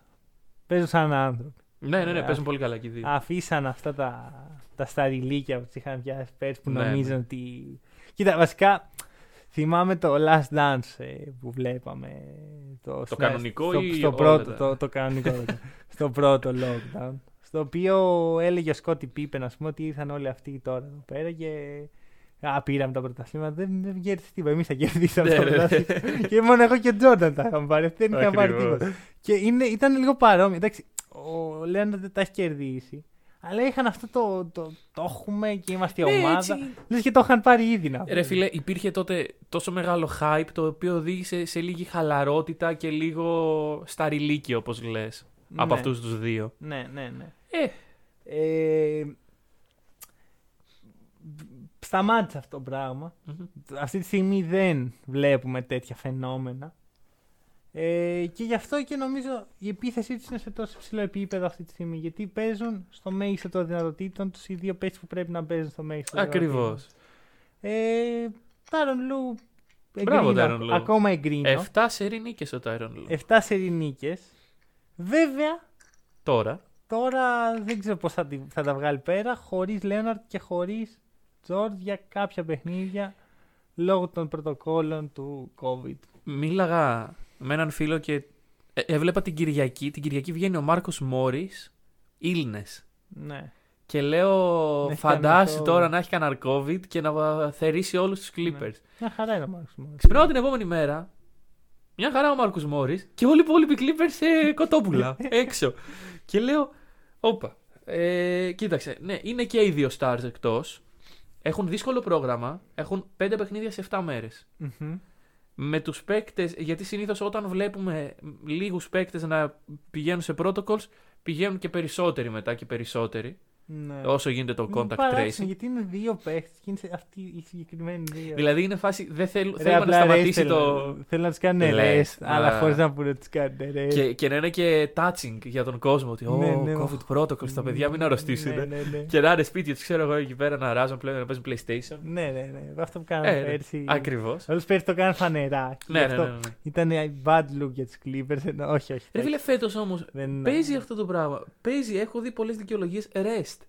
παίζουν σαν άνθρωποι. Ναι, ναι, ναι, Ε, παίζουν πολύ καλά και οι δύο. Αφήσαν αυτά τα, τα σταριλίκια που τους είχαν πιάσει πέρσι που Ναι, νομίζαν ναι. ότι... Κοίτα, βασικά θυμάμαι το Last Dance ε, που βλέπαμε. Το, στην- κανονικό στο, ή στο όλα πρώτο, τα- το, το κανονικό. στο πρώτο lockdown. Στο οποίο έλεγε ο Σκότι Πίπεν, ας πούμε, ότι ήρθαν όλοι αυτοί τώρα εδώ πέρα και. Α, πήραμε τα πρωταθλήματα. Δεν, δεν κέρδισε τίποτα. Εμείς θα κερδίσαμε Ναι, τα ναι, ναι. πρωταθλήματα. και μόνο εγώ και ο Τζόρνταν τα είχαμε πάρει. Αυτοί δεν είχαν πάρει Ακριβώς. τίποτα. Και είναι, ήταν λίγο παρόμοιο. Εντάξει, ο Λέοντα δεν τα έχει κερδίσει. Αλλά είχαν αυτό το, το, το, έχουμε και είμαστε η Ναι, ομάδα. έτσι. Λες και το είχαν πάρει ήδη να Ρε φίλε, υπήρχε τότε τόσο μεγάλο hype το οποίο οδήγησε σε λίγη χαλαρότητα και λίγο σταριλίκι όπως λες από Ναι. αυτούς τους δύο. Ναι, ναι, ναι. Ε, Ε, σταμάτησε αυτό το πράγμα. μμμ. Αυτή τη στιγμή δεν βλέπουμε τέτοια φαινόμενα. Ε, και γι' αυτό και νομίζω η επίθεσή τους είναι σε τόσο υψηλό επίπεδο αυτή τη στιγμή. Γιατί παίζουν στο μέγιστο των δυνατοτήτων τους οι δύο παίκτες που πρέπει να παίζουν στο μέγιστο των δυνατοτήτων. ακριβώς. Ε, Τάρον Λου. Μπράβο, εγκρίνω, Tyronn Lue. Ακόμα εγκρίνω. Εφτά σερή νίκες ο Tyron Lue. 7 σερινίκε. Βέβαια, Τώρα. Τώρα δεν ξέρω πώς θα, τη- θα τα βγάλει πέρα χωρίς Λέοναρτ και χωρίς Τζορτ για κάποια παιχνίδια λόγω των πρωτοκόλων του COVID. Μίλαγα με έναν φίλο και ε, έβλεπα την Κυριακή. Την Κυριακή βγαίνει ο Μάρκος Μόρις, Ήλνε. Ναι. Και λέω, Να έχει φαντάσου κάνει το- τώρα να έχει κανένα COVID και να θερήσει όλους τους Clippers. Μια χαρά είναι ο Μάρκος Μόρις. Ξυπνάω την επόμενη μέρα. Μια χαρά ο Μάρκος Μόρις και όλοι οι υπόλοιποι Clippers σε κοτόπουλα <laughs> έξω. και λέω, Όπα. Ε, κοίταξε, ναι, είναι και οι δύο stars εκτός. Έχουν δύσκολο πρόγραμμα. Έχουν πέντε παιχνίδια σε 7 μέρες. Μμμ. Με τους παίκτες, γιατί συνήθως όταν βλέπουμε λίγους παίκτες να πηγαίνουν σε protocols, πηγαίνουν και περισσότεροι μετά και περισσότεροι. Ναι. Όσο γίνεται το Μου contact παράξενο, tracing. Γιατί είναι δύο παίχτες και είναι σε αυτή η συγκεκριμένη δύο. Δηλαδή είναι φάση. Δεν θέλ, Ρε, θέλουμε να απλά σταματήσει rest το. θέλουν- Θέλουν να τους κάνουν Λες, rest, αλλά α. χωρίς να πούνε ότι τους κάνουν rest. Και, και να είναι και touching για τον κόσμο. Ότι, Ναι, oh, ναι, COVID protocols, τα παιδιά μην αρρωστήσουν. Ναι, ναι, ναι. Και να είναι σπίτι τους, ξέρω εγώ, εκεί πέρα να ράζουν πλέον να παίζουν PlayStation. Ναι, ναι, ναι. Αυτό που κάναμε Ε, πέρσι. Ακριβώς. Όλου πέρσι το κάναν φανερά. Και Ναι, γι' ναι, αυτό ναι, ναι. Ήταν bad look για τους Clippers. ενώ- όχι, όχι. Ρε φίλε, φέτος όμως Δεν- παίζει αυτό το πράγμα. Παίζει, έχω δει πολλές δικαιολογίες rest.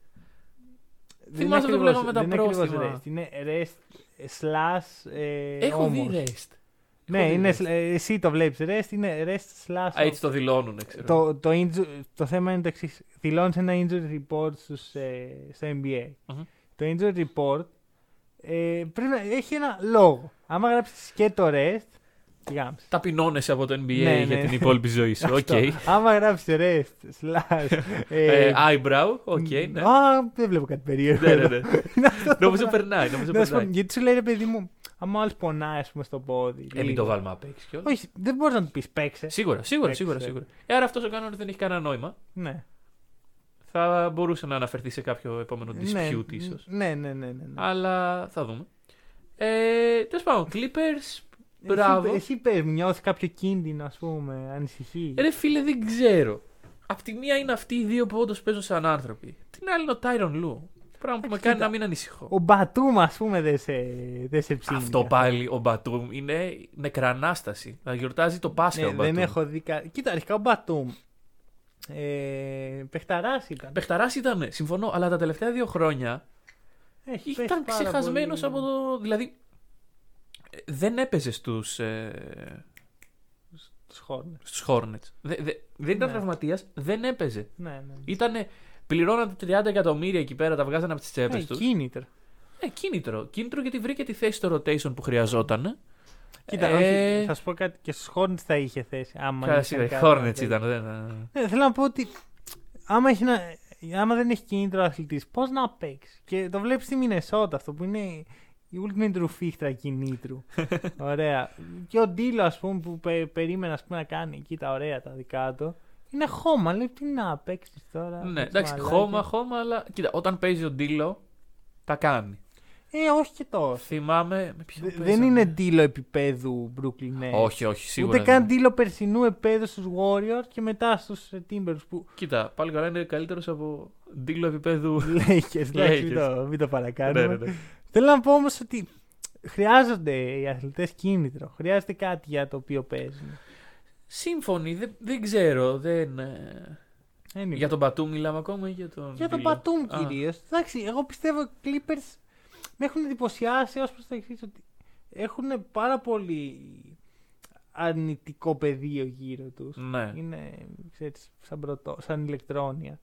Δεν θυμάσαι είναι αυτό που ακριβώς- λέγαμε με τα δεν είναι ακριβώς πρόστιμα. rest. Είναι rest slash. Ε, Έχω όμως. δει rest. Ναι, Έχω δει είναι, rest. sl- ε, εσύ το βλέπεις rest. Είναι rest slash. Α, έτσι το δηλώνουν, ξέρω. το, το, inju- το θέμα είναι το εξής. Δηλώνεις ένα injury report στους, ε, στο NBA. Μμμ. Το injury report ε, πρέπει να έχει ένα λόγο. Άμα γράψεις και το rest. Τη γάμησες. Ταπεινώνεσαι από το NBA Ναι, για ναι. την υπόλοιπη ζωή σου. <laughs> Οκ. Αυτό. Άμα γράψει rest slash. <laughs> Ε, ε, eyebrow, οκ, ναι. Α, δεν βλέπω κάτι περίεργο. Ναι, ναι, εδώ. ναι. <laughs> Είναι αυτό το Νομίζω πράγμα. περνάει, νομίζω Να σου πω, περνάει. γιατί σου λέει ρε παιδί μου, άμα άλλος πονάει ας πούμε, στο πόδι. Ε, μην λίγο. το βάλουμε απ' έξω κιόλας. Όχι, δεν μπορείς να του πεις παίξε. Σίγουρα, σίγουρα, Παίξε. σίγουρα. σίγουρα. Ε, άρα αυτός ο κανόνας δεν έχει κανένα νόημα. Ναι. Θα μπορούσε να αναφερθεί σε κάποιο επόμενο dispute ναι, ίσως. Ναι, ναι, ναι. ναι, ναι. Αλλά θα δούμε. Ε, Τέλος πάντων, Clippers. Μπράβο. Εσύ, εσύ πες, μου, νιώθεις κάποιο κίνδυνο, ας πούμε, ανησυχείς; Ρε φίλε, δεν ξέρω. Απ' τη μία είναι αυτοί οι δύο που όντως παίζουν σαν άνθρωποι. Την άλλη είναι ο Τάιρον Λου. Πράγμα που με Εντάξει, κάνει κοίτα. να μην ανησυχώ. Ο Μπατούμ, ας πούμε, δεν σε, δεν σε ψήνει. Αυτό πάλι ο Μπατούμ είναι νεκρανάσταση. Να γιορτάζει το Πάσχα Ναι, ο Μπατούμ. δεν έχω δει κα... Κοίτα, αρχικά ο Μπατούμ. Ε, παιχταράς ήταν. Πεχταρά ήταν, συμφωνώ, αλλά τα τελευταία δύο χρόνια Έχει πέσει ήταν πάρα ξεχασμένος πολύ. από το. Δηλαδή. Ε, Δεν έπαιζε στους ε, Τους Hornets. στους Hornets. Δε- δε- δεν ήταν Ναι. τραυματίας, δεν έπαιζε. Ναι, ναι. Ήτανε. Πληρώναν 30 εκατομμύρια εκεί πέρα, τα βγάζανε από τις τσέπες Ε, τους. κίνητρο. Ε, κίνητρο. Κίνητρο γιατί βρήκε τη θέση στο rotation που χρειαζόταν. Κοίτα, Ε, όχι, θα σου πω κάτι και στους Hornets θα είχε θέση. Άμα Καλά, είχε σίγουρα, οι κάτι Hornets τέτοιο. ήταν. Δεν... Ναι, θέλω να πω ότι άμα, έχει να, άμα δεν έχει κίνητρο αθλητής, πώς να παίξει; Και το βλέπεις στη Μινεσότα αυτό που είναι η ultimate ρουφίχτρα κινήτρου. ωραία. Και ο Ντίλο, ας πούμε, που πε, περίμενα ας πούμε, να κάνει εκεί τα ωραία τα δικά του. Είναι χώμα, λέει τι να παίξεις τώρα. ναι, με τις εντάξει, μαλάκες. χώμα, χώμα, αλλά κοίτα, όταν παίζει ο Ντίλο, τα κάνει. Ε, όχι και τόσο. Θυμάμαι. Με ποιον Δε- δεν παίζαμε. είναι ντύλο επίπεδου Brooklyn Nets. Όχι, όχι, σίγουρα. Ούτε δεν καν είναι. ντύλο περσινού επίπεδου στους Warriors και μετά στους Timbers που Κοίτα, πάλι καλά είναι καλύτερος από Ντίλο επίπεδου. Lakers. εντάξει, <laughs> μην Lakers. το, μην το παρακάνουμε. ναι, ναι, ναι. Θέλω να πω όμως ότι χρειάζονται οι αθλητές κίνητρο. Χρειάζεται κάτι για το οποίο παίζουν. Σύμφωνοι, δεν, δεν ξέρω. Δεν, ε, Anyway. Για τον Πατού μιλάμε ακόμα ή για τον. Για τον Ντίλο; Πατούμ Α, κυρίως. Εντάξει, εγώ πιστεύω οι Clippers με έχουν εντυπωσιάσει ως προς το εξής ότι έχουν πάρα πολύ αρνητικό πεδίο γύρω τους. Ναι. Είναι ξέρεις, σαν, πρωτό, σαν ηλεκτρόνια.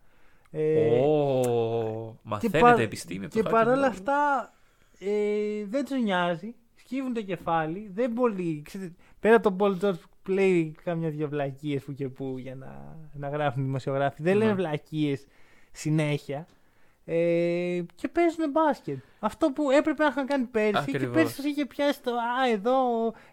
Ε, Ω, μαθαίνετε παρ- επιστήμη από Και το παρόλα Hacking αυτά ε, δεν τους νοιάζει. Σκύβουν το κεφάλι. Δεν πολύ. Ξέρετε, πέρα από τον Paul George που λέει κάμια δυο βλακίες που και που για να, να γράφουν οι δημοσιογράφοι. Δεν Ναι. λένε βλακίες συνέχεια. Ε, και παίζουν μπάσκετ. Αυτό που έπρεπε να είχαν κάνει πέρσι. Και Ακριβώς. πέρσι τους είχε πιάσει το Α, εδώ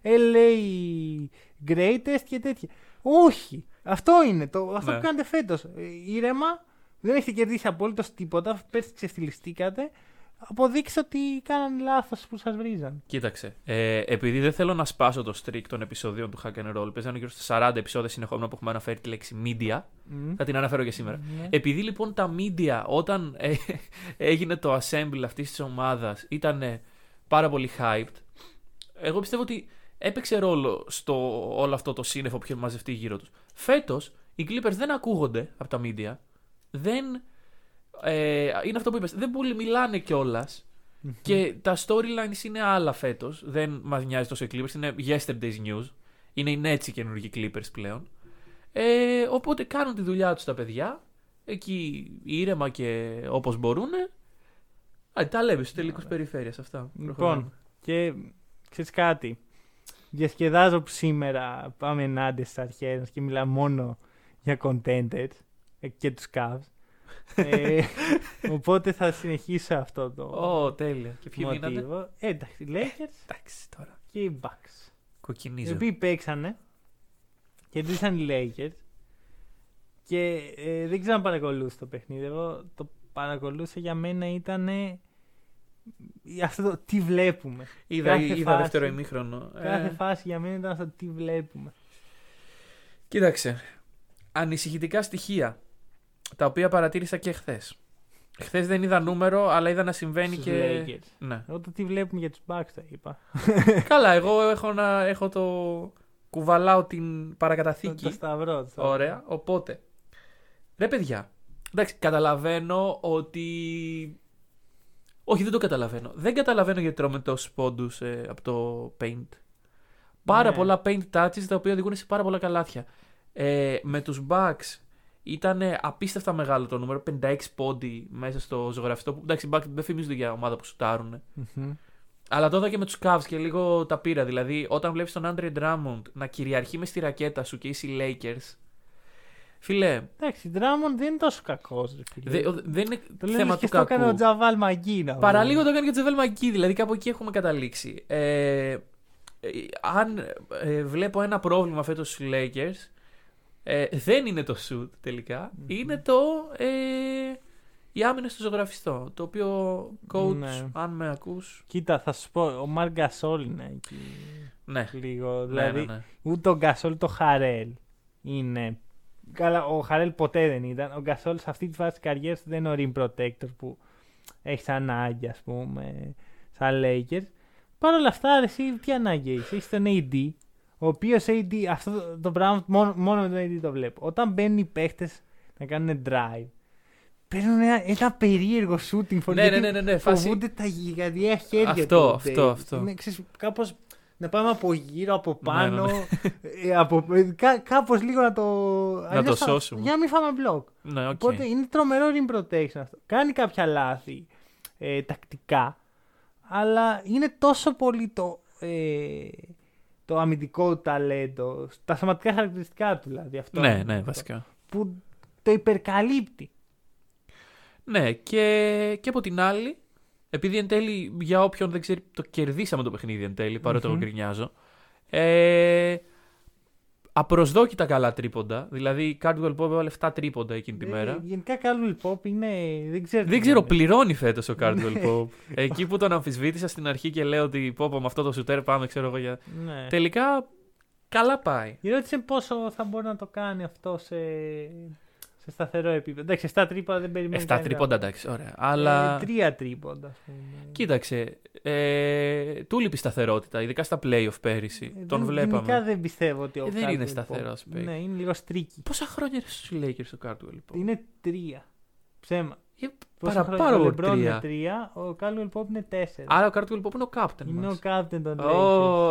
LA Greatest και τέτοια. Όχι. Αυτό είναι. Το, αυτό Ναι. που κάνετε φέτος. Ήρεμα. Δεν έχετε κερδίσει απολύτω τίποτα. Πέρσι ξεφτυλιστήκατε. Αποδείξτε ότι κάνανε λάθος που σας βρίζαν. Κοίταξε. Ε, επειδή δεν θέλω να σπάσω το streak των επεισοδίων του Hack and Roll, παίζανε γύρω στα 40 επεισόδια συνεχόμενα που έχουμε αναφέρει τη λέξη media. Μμ. Θα την αναφέρω και σήμερα. Ναι. Επειδή λοιπόν τα media όταν ε, <laughs> έγινε το assemble αυτής της ομάδας ήταν ε, πάρα πολύ hyped, εγώ πιστεύω ότι έπαιξε ρόλο στο όλο αυτό το σύννεφο που είχε μαζευτεί γύρω τους. Φέτος Οι Clippers δεν ακούγονται από τα media. Δεν. Ε, είναι αυτό που είπες. Δεν πολύ μιλάνε κιόλας. Και τα storylines είναι άλλα φέτος. Δεν μας νοιάζει τόσο οι Clippers. Είναι yesterday's news. Είναι οι Nets οι καινούργιοι Clippers πλέον. Ε, οπότε κάνουν τη δουλειά τους τα παιδιά. Εκεί ήρεμα και όπως μπορούν. Α, τα λέμε στους τελικούς περιφέρειας αυτά. Λοιπόν, και ξέρεις κάτι. Διασκεδάζω που σήμερα πάμε ενάντια στις αρχές και μιλάμε μόνο για contenders ε, και τους Cavs. Ε, οπότε θα συνεχίσω αυτό το Ω, τέλεια. Και ποιοι μείνανε; μοτίβο. Ε, εντάξει, οι Lakers Εντάξει τώρα. και οι Bucks. Οι Κοκκινίζω. οποίοι παίξανε και ντύσαν οι Lakers και ε, δεν ξέρω αν παρακολούθησε το παιχνίδι. Εγώ το παρακολούθησα για μένα ήταν αυτό το τι βλέπουμε. Είδα, Κάθε είδα φάση- δεύτερο ημίχρονο. Κάθε Ε, φάση για μένα ήταν αυτό τι βλέπουμε. Κοίταξε. Ανησυχητικά στοιχεία. Τα οποία παρατήρησα και χθες. Χθες δεν είδα νούμερο, αλλά είδα να συμβαίνει Στους και. Lakers. Ναι. Εγώ το τι βλέπουμε για τους Bucks το είπα. <laughs> Καλά, εγώ έχω, να, έχω το. Κουβαλάω την Το, παρακαταθήκη. το σταυρό. το σταυρό. Ωραία. Οπότε. Ρε παιδιά. Εντάξει, καταλαβαίνω ότι. Όχι, δεν το καταλαβαίνω. Δεν καταλαβαίνω γιατί τρώμε τόσους πόντους από το paint. Πάρα Ναι. πολλά paint touches τα οποία οδηγούν σε πάρα πολλά καλάθια. Ε, με τους Bucks ήταν απίστευτα μεγάλο το νούμερο. 56 πόντι μέσα στο ζωγραφιστό. Που, εντάξει, οι Bucks δεν φημίζονται για ομάδα που σουτάρουν. Μμμ. Αλλά το είδα και με τους Cavs και λίγο τα πήρα. Δηλαδή, όταν βλέπεις τον Andre Drummond να κυριαρχεί μες στη ρακέτα σου και είσαι οι Lakers. Φίλε, Εντάξει, η Drummond δεν είναι τόσο κακός. δε- ο- δεν είναι Το λένε θέμα και του στο έκανε ο κακού. Τζαβάλ Μαγκίνα. Παραλίγο το έκανε και ο Τζεβέλ Μαγκή, δηλαδή κάπου εκεί έχουμε καταλήξει. Ε, ε, αν ε, βλέπω ένα πρόβλημα φέτος στους Lakers, ε, δεν είναι το shoot τελικά, είναι το ε, η άμυνα στο ζωγραφιστό, το οποίο coach, Ναι. αν με ακούς, Κοίτα, θα σου πω, ο Μαρκ Γκασόλ είναι εκεί ναι, λίγο. ναι, Δηλαδή, ναι, ναι. ούτε ο Γκασόλ το Χαρέλ είναι. Καλά, ο Χαρέλ ποτέ δεν ήταν. Ο Γκασόλ σε αυτή τη φάση της καριέρας του δεν είναι ο rim protector που έχει ανάγκη, ας πούμε, σαν Lakers. Παρ' όλα αυτά, ρε, εσύ τι ανάγκη έχεις; Έχεις τον AD, ο οποίος AD, αυτό το, το πράγμα μόνο, μόνο με τον AD το βλέπω. Όταν μπαίνουν οι παίχτες να κάνουν drive, παίρνουν ένα, ένα περίεργο shooting form Ναι, ναι, ναι, ναι, ναι, φάση- φοβούνται τα γιγαντιαία χέρια Αυτό, του. αυτό, Davis. αυτό. Είναι, ξέρεις, κάπως να πάμε από γύρω, από Ναι, πάνω. ναι, ε, από, ε, κά, κάπως λίγο να το... αλλιώς θα- σώσουμε. Για να μην φάμε μπλοκ. Ναι, οκ. Οπότε είναι τρομερό rim protection αυτό. Κάνει κάποια λάθη ε, τακτικά, αλλά είναι τόσο πολύ το, ε, το αμυντικό του ταλέντο, τα σωματικά χαρακτηριστικά του δηλαδή αυτό. Ναι, είναι ναι, αυτό, βασικά. Που το υπερκαλύπτει. Ναι, και, και από την άλλη, επειδή εν τέλει για όποιον δεν ξέρει, το κερδίσαμε το παιχνίδι εν τέλει, παρότι εγώ Μμμ. γκρινιάζω. Ε, απροσδόκητα καλά τρίποντα. Δηλαδή, η Cardwell Pop έβαλε 7 τρίποντα εκείνη τη Ε, μέρα. γενικά Caldwell Pop είναι. Δεν ξέρω. τι Δεν ξέρω, είναι. πληρώνει φέτος ο Ναι. Cardwell Pop. Εκεί που τον αμφισβήτησα στην αρχή και λέω ότι πω, πω με αυτό το σουτέρ πάμε, ξέρω εγώ για. Ναι. Τελικά, καλά πάει. Η ερώτηση είναι πόσο θα μπορεί να το κάνει αυτό σε, σε σταθερό επίπεδο. Εντάξει, 7 τρίποντα δεν περιμένει. 7 κανένα. τρίποντα, εντάξει, ωραία. Αλλά. Ε, τρία τρίποντα, ας πούμε. Κοίταξε, ε, του λείπει σταθερότητα, ειδικά στα playoff πέρυσι. Ε, τον δεν- βλέπαμε. Γενικά δεν πιστεύω ότι ο Ε, δεν είναι Caldwell σταθερός Pope- παίκτης. Ναι, είναι λίγο στρίκι. Πόσα χρόνια είναι στους Lakers ο Cardwell Pop. Είναι τρία. Ψέμα. Ε, Πόσα παραπάνω χρόνια- ο από LeBron είναι τρία. τρία, ο Caldwell Pop είναι τέσσερα. Άρα ο Cardwell Pop είναι ο captain είναι ο μας. captain των Lakers.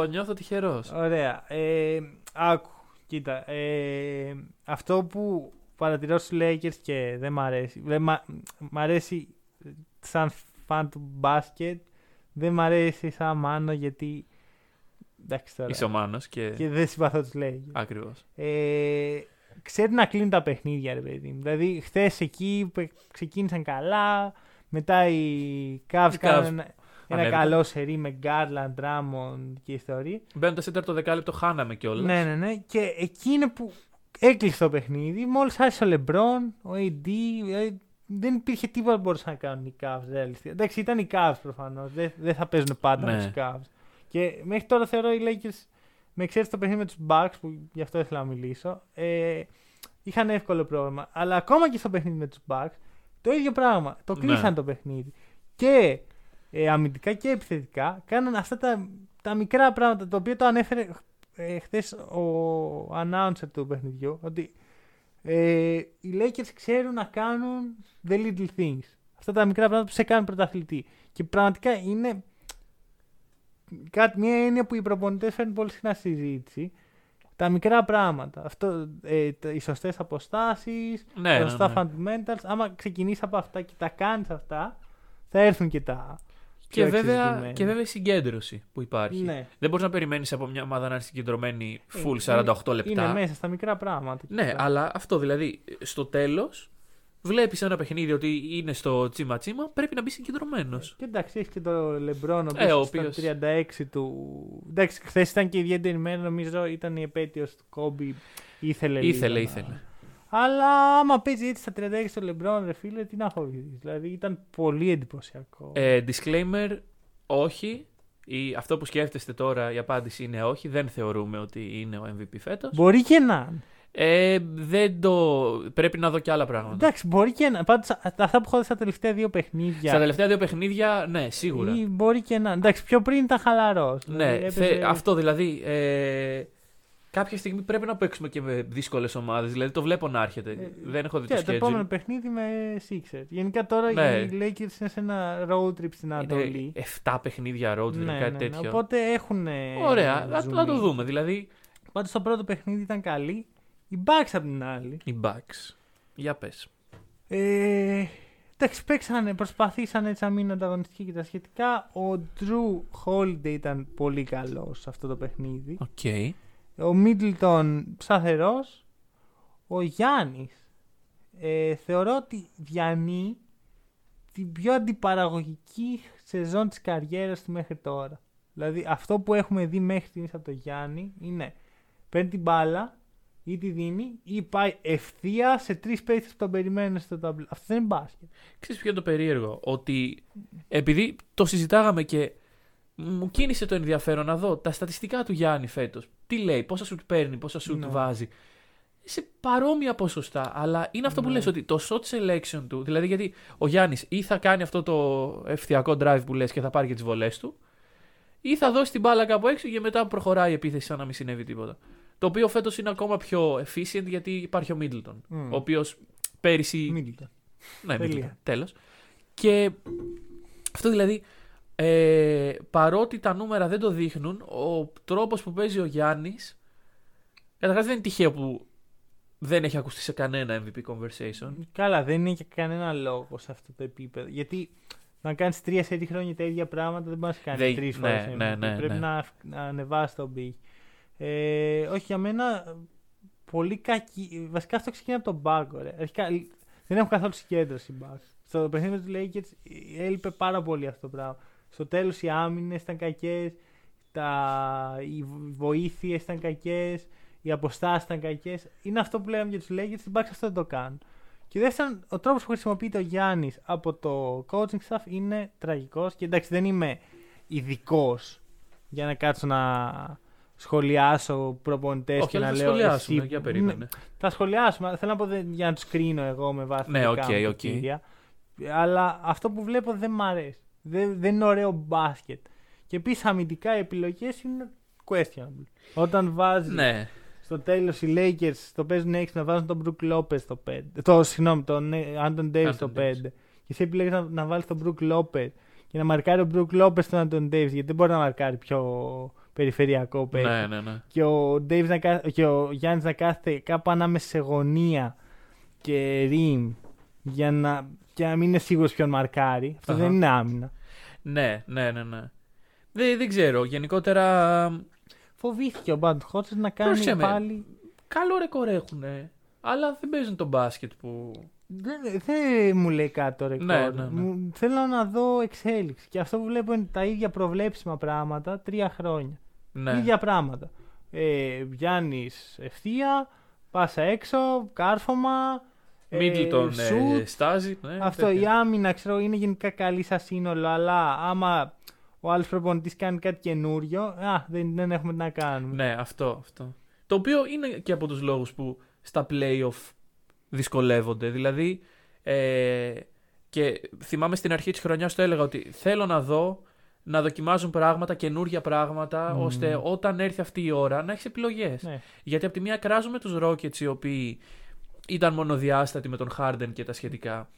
Ω, νιώθω τυχερός. Ωραία. Ε, άκου, κοίτα. Ε, αυτό που παρατηρώ στους Lakers και δεν μ' αρέσει. Δεν μ' μ' αρέσει σαν φαν του μπάσκετ. Δεν μ' αρέσει σαν μάνο γιατί... Εντάξει τώρα. Είσαι ο Μάνος και... Και δεν συμπαθώ τους Lakers. Ακριβώς. Ε, ξέρει να κλείνει τα παιχνίδια, ρε παιδί μου. Δηλαδή, χθες εκεί που ξεκίνησαν καλά. Μετά οι Cavs Οι κάνουν Cavs ένα, ένα ανέβηκαν. καλό σερί με Garland, Drummond και ιστορία. Μπαίνοντα τέταρτο δεκάλεπτο, χάναμε κιόλας. Ναι, ναι, ναι. Και εκεί είναι που έκλεισε το παιχνίδι. Μόλις άρχισε ο Λεμπρόν, ο AD. δηλαδή, δεν υπήρχε τίποτα που μπορούσαν να κάνουν οι Cavs. ρεαλιστικά. Εντάξει, ήταν οι Cavs προφανώς. Δεν, δεν θα παίζουν πάντα Ναι. με τους Cavs. Και μέχρι τώρα θεωρώ οι Lakers, με εξαίρεση το παιχνίδι με τους Bucks, που γι' αυτό ήθελα να μιλήσω, ε, είχαν εύκολο πρόβλημα. Αλλά ακόμα και στο παιχνίδι με τους Bucks, το ίδιο πράγμα. Το Ναι. κλείσαν το παιχνίδι. Και ε, αμυντικά και επιθετικά κάναν αυτά τα, τα μικρά πράγματα, το οποίο το ανέφερε ε, χθες ο announcer του παιχνιδιού, ότι Ε, οι Lakers ξέρουν να κάνουν the little things. Αυτά τα μικρά πράγματα που σε κάνουν πρωταθλητή. Και πραγματικά είναι κάτι, μια έννοια που οι προπονητές φέρνουν πολύ συχνά στη συζήτηση. Τα μικρά πράγματα. Αυτό, ε, τα- οι σωστές αποστάσεις, Ναι, τα ναι, σωστά ναι. fundamentals. Άμα ξεκινήσεις από αυτά και τα κάνεις αυτά, θα έρθουν και τα. Και πιο βέβαια, εξειδικευμένα. και βέβαια η συγκέντρωση που υπάρχει. Ναι. Δεν μπορείς να περιμένεις από μια ομάδα να είναι συγκεντρωμένη full Είναι- 48 λεπτά. Είναι μέσα στα μικρά πράγματα. Ναι, αλλά αυτό δηλαδή στο τέλος βλέπεις ένα παιχνίδι ότι είναι στο τσίμα τσίμα, πρέπει να μπει συγκεντρωμένος. Και εντάξει, έχεις και το Λεμπρόν, ο Ε, ο οποίος στα οποίος- 36 του. Εντάξει, χθες ήταν και ιδιαίτερη μέρα, νομίζω ήταν η επέτειος του Κόμπι. Ήθελε, Ήθελε, λίγο να- ήθελε. Αλλά άμα παίζει έτσι στα 36 το Λεμπρόν, ρε φίλε, τι να φοβηθείς. Δηλαδή ήταν πολύ εντυπωσιακό. Ε, disclaimer, όχι. Η, αυτό που σκέφτεστε τώρα, η απάντηση είναι όχι. Δεν θεωρούμε ότι είναι ο MVP φέτος. Μπορεί και να. είναι. Ε, δεν το. Πρέπει να δω και άλλα πράγματα. Εντάξει, μπορεί και να. Πάντως αυτά που έχω δει στα τελευταία δύο παιχνίδια. Στα τελευταία δύο παιχνίδια, ναι, σίγουρα. Ή μπορεί και να. Εντάξει, πιο πριν ήταν χαλαρός. Ναι, θε- αυτό δηλαδή. Ε, κάποια στιγμή πρέπει να παίξουμε και με δύσκολες ομάδες. Δηλαδή το βλέπω να έρχεται. δεν έχω δει το Και το επόμενο schedule. παιχνίδι με Sixers. Γενικά τώρα Ναι. οι Lakers είναι σε ένα road trip στην Ανατολή. Είναι 7 παιχνίδια road, Ναι, κάτι ναι, ναι. τέτοιο. Οπότε έχουν. Ωραία, να, να το δούμε. Δηλαδή, Πάντως το πρώτο παιχνίδι ήταν καλή. Οι Bucks απ' την άλλη. οι Bucks. Για πες. Ε, εντάξει, παίξανε, προσπαθήσαν έτσι να μείνουν ανταγωνιστικοί και τα σχετικά. Ο Jrue Holiday ήταν πολύ καλός σε αυτό το παιχνίδι. Οκ. Ο Middleton σταθερό. Ο Γιάννης ε, θεωρώ ότι διανύει την πιο αντιπαραγωγική σεζόν της καριέρας του μέχρι τώρα. Δηλαδή αυτό που έχουμε δει μέχρι στιγμής από τον Γιάννη είναι παίρνει την μπάλα ή τη δίνει ή πάει ευθεία σε τρεις παίκτες που τον περιμένουν στο ταμπλό. Αυτό δεν είναι μπάσκετ. Ξέρεις ποιο είναι το περίεργο; Ότι επειδή το συζητάγαμε και μου κίνησε το ενδιαφέρον να δω τα στατιστικά του Γιάννη φέτος. Τι λέει, πόσα σουτ παίρνει, πόσα σουτ Ναι. βάζει. Σε παρόμοια ποσοστά. Αλλά είναι αυτό που Ναι. λες ότι το shot selection του. Δηλαδή γιατί ο Γιάννης ή θα κάνει αυτό το ευθειακό drive που λες και θα πάρει και τις βολές του, ή θα δώσει την μπάλα κάπου έξω και μετά προχωράει η επίθεση σαν να μην συνέβη τίποτα. Το οποίο φέτος είναι ακόμα πιο efficient γιατί υπάρχει ο Middleton. Μμ. Ο οποίος πέρυσι Middleton. ναι, Τελεία. Middleton. Τέλος. Και αυτό δηλαδή, ε, παρότι τα νούμερα δεν το δείχνουν, ο τρόπος που παίζει ο Γιάννης, καταρχάς δεν είναι τυχαίο που δεν έχει ακουστεί σε κανένα MVP conversation. Καλά, δεν είναι και κανένα λόγο σε αυτό το επίπεδο. Γιατί να κάνεις τρία σε τρία χρόνια τα ίδια πράγματα δεν μπορείς να κάνεις Δεν- τρεις ναι, φορές. ναι, ναι, Πρέπει ναι. να, να ανεβάσει τον πύχη. Ε, όχι για μένα, πολύ κακή. Βασικά αυτό ξεκινάει από τον πάγκο. Ρε. Αρχικά, δεν έχουν καθόλου συγκέντρωση οι Bucks. Στο παιχνίδι του Lakers ε, έλειπε πάρα πολύ αυτό το πράγμα. Στο τέλος οι άμυνες ήταν κακές, οι βοήθειες ήταν κακές, οι αποστάσεις ήταν κακές. Είναι αυτό που λέγαμε για τους Lakers, οι Bucks αυτό δεν το κάνουν. Και δεύτερον, ο τρόπος που χρησιμοποιείται ο Γιάννης από το coaching staff είναι τραγικός. Και εντάξει, δεν είμαι ειδικός για να κάτσω να σχολιάσω προπονητές Όχι, και αλλά να θα λέω. σχολιάσουμε, εσύ- για περίμενε. Ναι, θα σχολιάσουμε. Θέλω να πω δεν- για να τους κρίνω εγώ με βάση Ναι, τα οκ, δικά μου οκ. κριτήρια. Αλλά αυτό που βλέπω δεν μ' αρέσει. Δεν, δεν είναι ωραίο μπάσκετ. Και επίσης αμυντικά οι επιλογές είναι questionable. Όταν βάζεις Ναι, στο τέλος οι Lakers το παίζουν 6 να βάζουν τον Brook Lopez στο 5. Το, συγγνώμη, τον ε, Anton Davis στο Anthony 5. Davis. Και εσύ επιλέγεις να, να βάλεις τον Brook Lopez και να μαρκάρει ο Brook Lopez τον Anton Davis γιατί δεν μπορεί να μαρκάρει πιο περιφερειακό παίκτη. ναι, ναι, ναι. Και ο, Davis να, κα- και ο Γιάννης να κάθεται κάπου ανάμεσα σε γωνία και ριμ για να, για να μην είναι σίγουρος ποιον μαρκάρει. Αυτό Αχα. δεν είναι άμυνα. Ναι, ναι, ναι, ναι. Δεν, δεν ξέρω. Γενικότερα, Φοβήθηκε ο Μπάντ Χότσες να κάνει Πρόσεξε με. πάλι... καλό ρεκόρ έχουν. Αλλά δεν παίζουν τον μπάσκετ που. Δεν, δεν μου λέει κάτι το ρεκόρ. Ναι, ναι, ναι. Μου- θέλω να δω εξέλιξη. Και αυτό που βλέπω είναι τα ίδια προβλέψιμα πράγματα τρία χρόνια. Ναι. ίδια πράγματα. Ε, Γιάννης ευθεία, πάσα έξω, κάρφωμα. Μίτλτον ε, σουτ. στάζει. Ναι, Αυτό τέτοια. η άμυνα ξέρω είναι γενικά καλή σαν σύνολο, αλλά άμα ο άλλος προπονητής κάνει κάτι καινούριο, α, δεν, δεν έχουμε τι να κάνουμε. Ναι, αυτό, αυτό. Το οποίο είναι και από τους λόγους που στα playoff δυσκολεύονται. Δηλαδή, ε, και θυμάμαι στην αρχή της χρονιάς το έλεγα ότι θέλω να δω να δοκιμάζουν πράγματα, καινούργια πράγματα, Μμμ. ώστε όταν έρθει αυτή η ώρα να έχεις επιλογές. Ναι. Γιατί από τη μία κράζουμε τους Rockets οι οποίοι ήταν μονοδιάστατοι με τον Harden και τα σχετικά.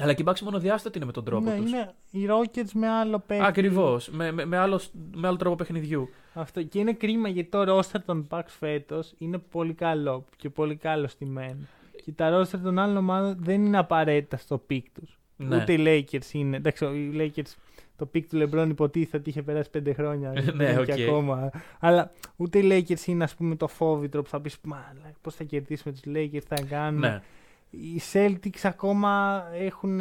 Αλλά και οι Bucks μονοδιάστατοι είναι με τον τρόπο ναι, τους. είναι οι Rockets με άλλο παίκτη. Ακριβώς. Με, με, με, άλλο, με άλλο τρόπο παιχνιδιού. Αυτό. Και είναι κρίμα γιατί το roster των Bucks φέτος είναι πολύ καλό και πολύ καλό στημένο. Και τα roster των άλλων ομάδων δεν είναι απαραίτητα στο peak τους. Ναι. Ούτε οι Lakers είναι. Εντάξει, οι Lakers το peak του LeBron υποτίθεται ότι είχε περάσει πέντε χρόνια. Ναι, είναι οκ. και ακόμα. Αλλά ούτε οι Lakers είναι, ας πούμε, το φόβητρο που θα πεις Πώς θα κερδίσουμε τους Lakers, θα κάνουμε. Ναι. Οι Celtics ακόμα έχουν,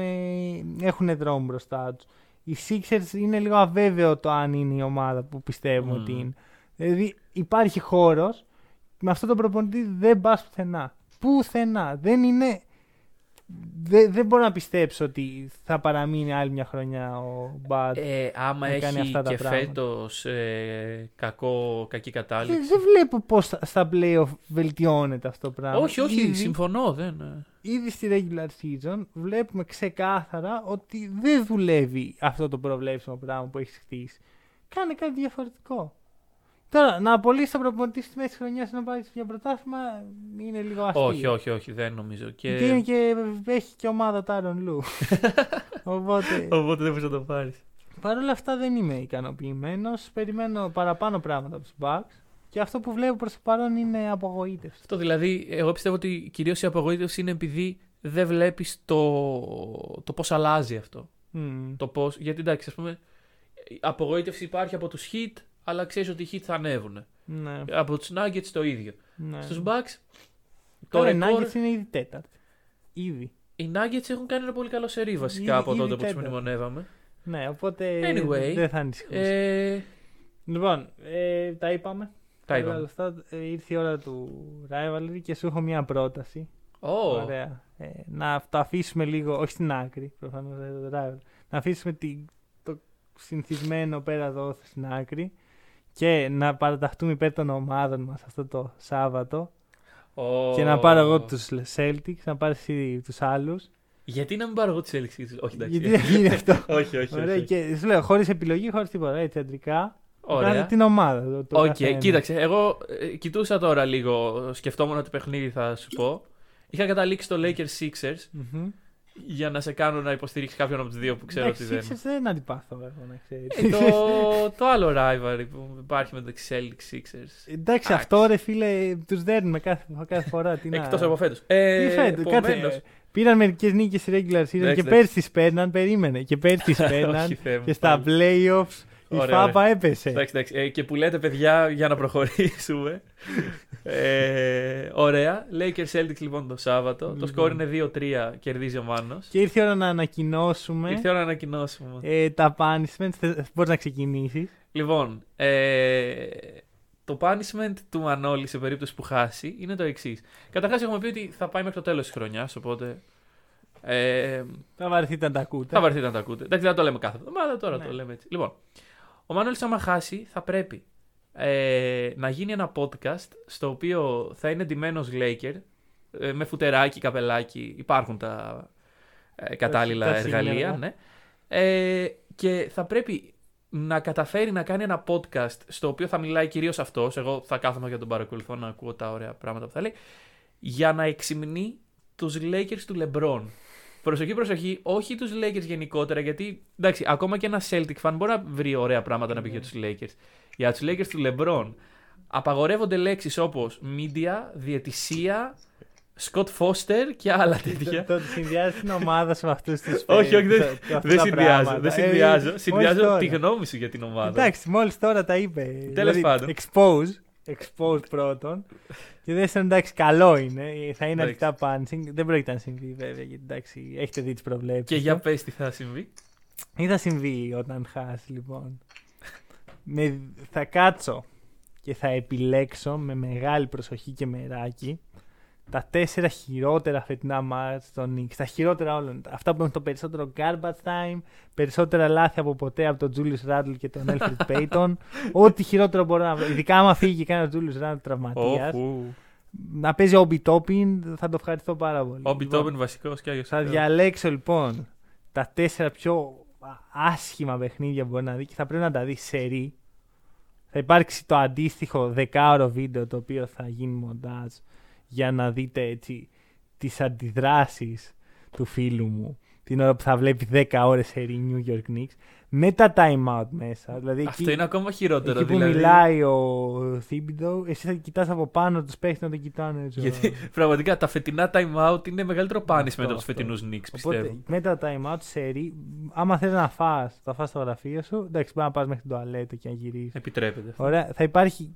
έχουν δρόμο μπροστά τους. Οι Sixers είναι λίγο αβέβαιο το αν είναι η ομάδα που πιστεύουμε Μμμ. ότι είναι. Δηλαδή υπάρχει χώρος. Με αυτό το προπονητή δεν πας πουθενά. Πουθενά. Δεν είναι. Δεν, δεν μπορώ να πιστέψω ότι θα παραμείνει άλλη μια χρονιά ο Μπάτ. Ε, άμα να κάνει έχει αυτά τα και πράγματα. φέτος ε, κακό, κακή κατάληξη. δεν, δεν βλέπω πώς στα playoff βελτιώνεται αυτό το πράγμα. όχι, όχι, Ήδη- συμφωνώ. Δεν... ε. ήδη στη regular season βλέπουμε ξεκάθαρα ότι δεν δουλεύει αυτό το προβλέψιμο πράγμα που έχεις χτίσει. Κάνε κάτι διαφορετικό. Τώρα, να απολύσει τον προπονητή στη μέση τη χρονιάς να πάει για πρωτάθλημα είναι λίγο αστείο. Όχι, όχι, όχι, δεν νομίζω. Και... Και, είναι και έχει και ομάδα Τάρον Λου. <laughs> Οπότε. Οπότε δεν μπορείς να το πάρεις. Παρ' όλα αυτά δεν είμαι ικανοποιημένος. Περιμένω παραπάνω πράγματα από τους Bucks. Και αυτό που βλέπω προς το παρόν είναι απογοήτευση. Αυτό δηλαδή, εγώ πιστεύω ότι κυρίως η απογοήτευση είναι επειδή δεν βλέπεις το, το πώς αλλάζει αυτό. Μμμ. Το πώς, γιατί εντάξει, ας πούμε, η απογοήτευση υπάρχει από τους Heat, αλλά ξέρεις ότι οι Heat θα ανέβουν. Ναι. Από τους Nuggets το ίδιο. ναι. Στους Bucks, το Τώρα οι ρεκόρ, Nuggets είναι ήδη τέταρτη. Ήδη. οι Nuggets έχουν κάνει ένα πολύ καλό σερί βασικά Ήδη- από ήδη τότε που τους τέταρτη. μνημονεύαμε. Ναι, οπότε Anyway, δεν θα ανησυχούσα. Ε, Λοιπόν, ε, τα είπαμε. τα Όλα είπαμε. αυτά, ε, ήρθε η ώρα του Rivalry και σου έχω μια πρόταση. Ω, Ωραία. Ε, να το αφήσουμε λίγο, όχι στην άκρη, προφανώς δεν είναι το Rivalry. Να αφήσουμε τη- το συνηθισμένο πέρα εδώ στην άκρη και να παραταχτούμε υπέρ των ομάδων μας αυτό το Σάββατο ω. και να πάρω εγώ τους Celtics, να πάρεις εσύ τους άλλους. Γιατί να μην πάρω εγώ τι έλξει. Όχι, εντάξει. Γιατί δεν γίνει αυτό. <laughs> όχι, όχι. Ωραία, όχι. και σου λέω, χωρίς επιλογή, χωρίς τίποτα, έτσι αντρικά. Ωραία. Κάθε την ομάδα. Το, το Οκ, καθένα. κοίταξε. Εγώ ε, κοιτούσα τώρα λίγο. Σκεφτόμουν ότι παιχνίδι θα σου πω. Είχα καταλήξει το Lakers Sixers Μμμ. Για να σε κάνω να υποστηρίξεις κάποιον από τους δύο που ξέρω ότι Εντάξει, δεν. Sixers δεν αντιπαθώ, εγώ να ξέρεις. Ε, το, <laughs> το άλλο rivalry που υπάρχει μεταξύ Celtics Sixers. Εντάξει, αυτό ρε φίλε, τους δέρνουμε κάθε, κάθε φορά. Τι να- Εκτός από φέτος. Τι Ε, φέτος, κάτσε. επομένως- ε, Πήραν μερικές νίκες στη regular season Εντάξει, και εντάξει. πέρσι τις παίρναν, περίμενε. Και πέρσι τις <laughs> παίρναν Όχι, Θεέ μου, και στα playoffs η Ωραία, Φάπα έπεσε. Εντάξει, εντάξει. Ε, και που λέτε, παιδιά, για να προχωρήσουμε. ε, ωραία. Lakers Celtics λοιπόν το Σάββατο. Το Λοιπόν. σκόρ είναι 2-3, κερδίζει ο Μάνος. Και ήρθε η ώρα να ανακοινώσουμε Ήρθε η ώρα να ανακοινώσουμε. ε, τα punishments. Μπορείς να ξεκινήσεις. Λοιπόν, ε, το punishment του Μανώλη σε περίπτωση που χάσει είναι το εξής. Καταρχάς, έχουμε πει ότι θα πάει μέχρι το τέλος της χρονιάς, οπότε. Ε, Θα βαρεθείτε να τα ακούτε. θα βαρεθείτε να τα ακούτε. Εντάξει, δεν το λέμε κάθε εβδομάδα, τώρα Ναι. το λέμε έτσι. Λοιπόν, ο Μανώλη, άμα χάσει, θα πρέπει ε, να γίνει ένα podcast στο οποίο θα είναι ντυμένος Laker ε, με φουτεράκι, καπελάκι. Υπάρχουν τα ε, κατάλληλα τα εργαλεία. σύγχρονα. Ναι. Ε, και θα πρέπει να καταφέρει να κάνει ένα podcast στο οποίο θα μιλάει κυρίως αυτός, εγώ θα κάθομαι για τον παρακολουθώ να ακούω τα ωραία πράγματα που θα λέει, για να εξυμνεί τους Lakers του LeBron. Προσοχή, προσοχή, όχι τους Lakers γενικότερα, γιατί εντάξει, ακόμα και ένα Celtic fan μπορεί να βρει ωραία πράγματα να πει για τους Lakers. Για τους Lakers του LeBron απαγορεύονται λέξεις όπως media, διαιτησία, Scott Foster και άλλα τέτοια. Το, το συνδυάζει την ομάδα σου με αυτούς τους <laughs> όχι, όχι, δεν, δεν συνδυάζω. Δεν συνδυάζω. συνδυάζω τη γνώμη. γνώμη σου για την ομάδα. Εντάξει, μόλις τώρα τα είπε. δηλαδή, πάντων. Expose. Expose πρώτον. και δεύτερον, εντάξει, καλό είναι. Θα είναι Εντάξει. αρκετά punching. Δεν πρόκειται να συμβεί βέβαια, γιατί εντάξει, έχετε δει τις προβλέψεις. Και για πες τι θα συμβεί. Τι θα συμβεί όταν χάσει, λοιπόν. με, θα κάτσω και θα επιλέξω με μεγάλη προσοχή και μεράκι τα τέσσερα χειρότερα φετινά μάτς των Knicks. Τα χειρότερα όλων. Αυτά που έχουν το περισσότερο garbage time, περισσότερα λάθη από ποτέ από τον Julius Randle και τον Alfred <laughs> Payton. Ό,τι χειρότερο μπορώ να βρω. Ειδικά άμα φύγει και κάνει ο Julius Randle τραυματίας. Όχου. Να παίζει ο Obi Toppin θα το ευχαριστώ πάρα πολύ. Ο Λοιπόν, Μπιτόμπεν βασικός και άγιος. θα διαλέξω λοιπόν τα τέσσερα πιο άσχημα παιχνίδια που μπορεί να δει και θα πρέπει να τα δει σε ρί. Θα υπάρξει το αντίστοιχο δεκάωρο βίντεο το οποίο θα γίνει μοντάζ για να δείτε έτσι τις αντιδράσεις του φίλου μου την ώρα που θα βλέπει 10 ώρες σερή New York Knicks με τα time out μέσα. Δηλαδή Αυτό εκεί, είναι ακόμα χειρότερο. εκεί που δηλαδή. μιλάει ο Θίμπιντο, εσύ θα κοιτάς από πάνω τους παίχτες να τον κοιτάνε. έτσι. Γιατί <laughs> πραγματικά τα φετινά time out είναι μεγαλύτερο punishment Αυτό, από τους αυτό. φετινούς Knicks, Οπότε πιστεύω. με τα time out σερή, άμα θες να φας, θα φας στο γραφείο σου. Εντάξει, μπορεί να πας μέχρι την τουαλέτα και να γυρίσεις. Επιτρέπεται. Ωραία, θα, υπάρχει,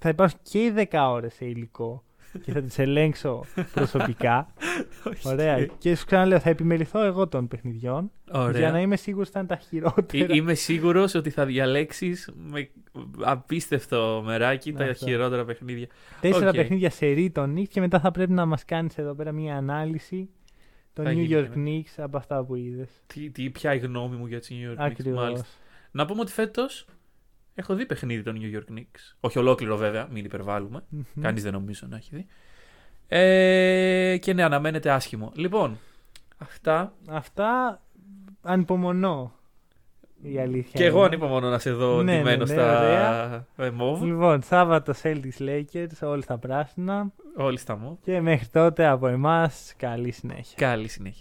θα υπάρχουν και οι 10 ώρες σε υλικό και θα τις ελέγξω προσωπικά. <laughs> Ωραία. Και σου ξαναλέω, θα επιμεληθώ εγώ των παιχνιδιών Ωραία. για να είμαι σίγουρος ότι θα είναι τα χειρότερα. Ε, Είμαι σίγουρος ότι θα διαλέξεις με απίστευτο μεράκι τα Αυτό. χειρότερα παιχνίδια. Τέσσερα Οκ. παιχνίδια σερί των Knicks και μετά θα πρέπει να μας κάνεις εδώ πέρα μια ανάλυση των Θα New γίνει, York ναι. Knicks από αυτά που είδες. Τι, τι, ποια η γνώμη μου για τις New York Knicks. Μάλιστα. Ακριβώς. Να πούμε ότι φέτος έχω δει παιχνίδι των New York Knicks. Όχι ολόκληρο βέβαια, μην υπερβάλλουμε. Μμμ. Κανείς δεν νομίζω να έχει δει. Ε, και ναι, αναμένεται άσχημο. Λοιπόν, αυτά. Αυτά ανυπομονώ. Η αλήθεια. Και εγώ είναι. ανυπομονώ να σε δω Ναι, ντυμένο ναι, ναι, στα ωραία. ε, μοβ. Λοιπόν, Σάββατο Celtics Lakers, όλοι στα πράσινα. Όλοι στα μοβ. Και μέχρι τότε από εμάς καλή συνέχεια. Καλή συνέχεια.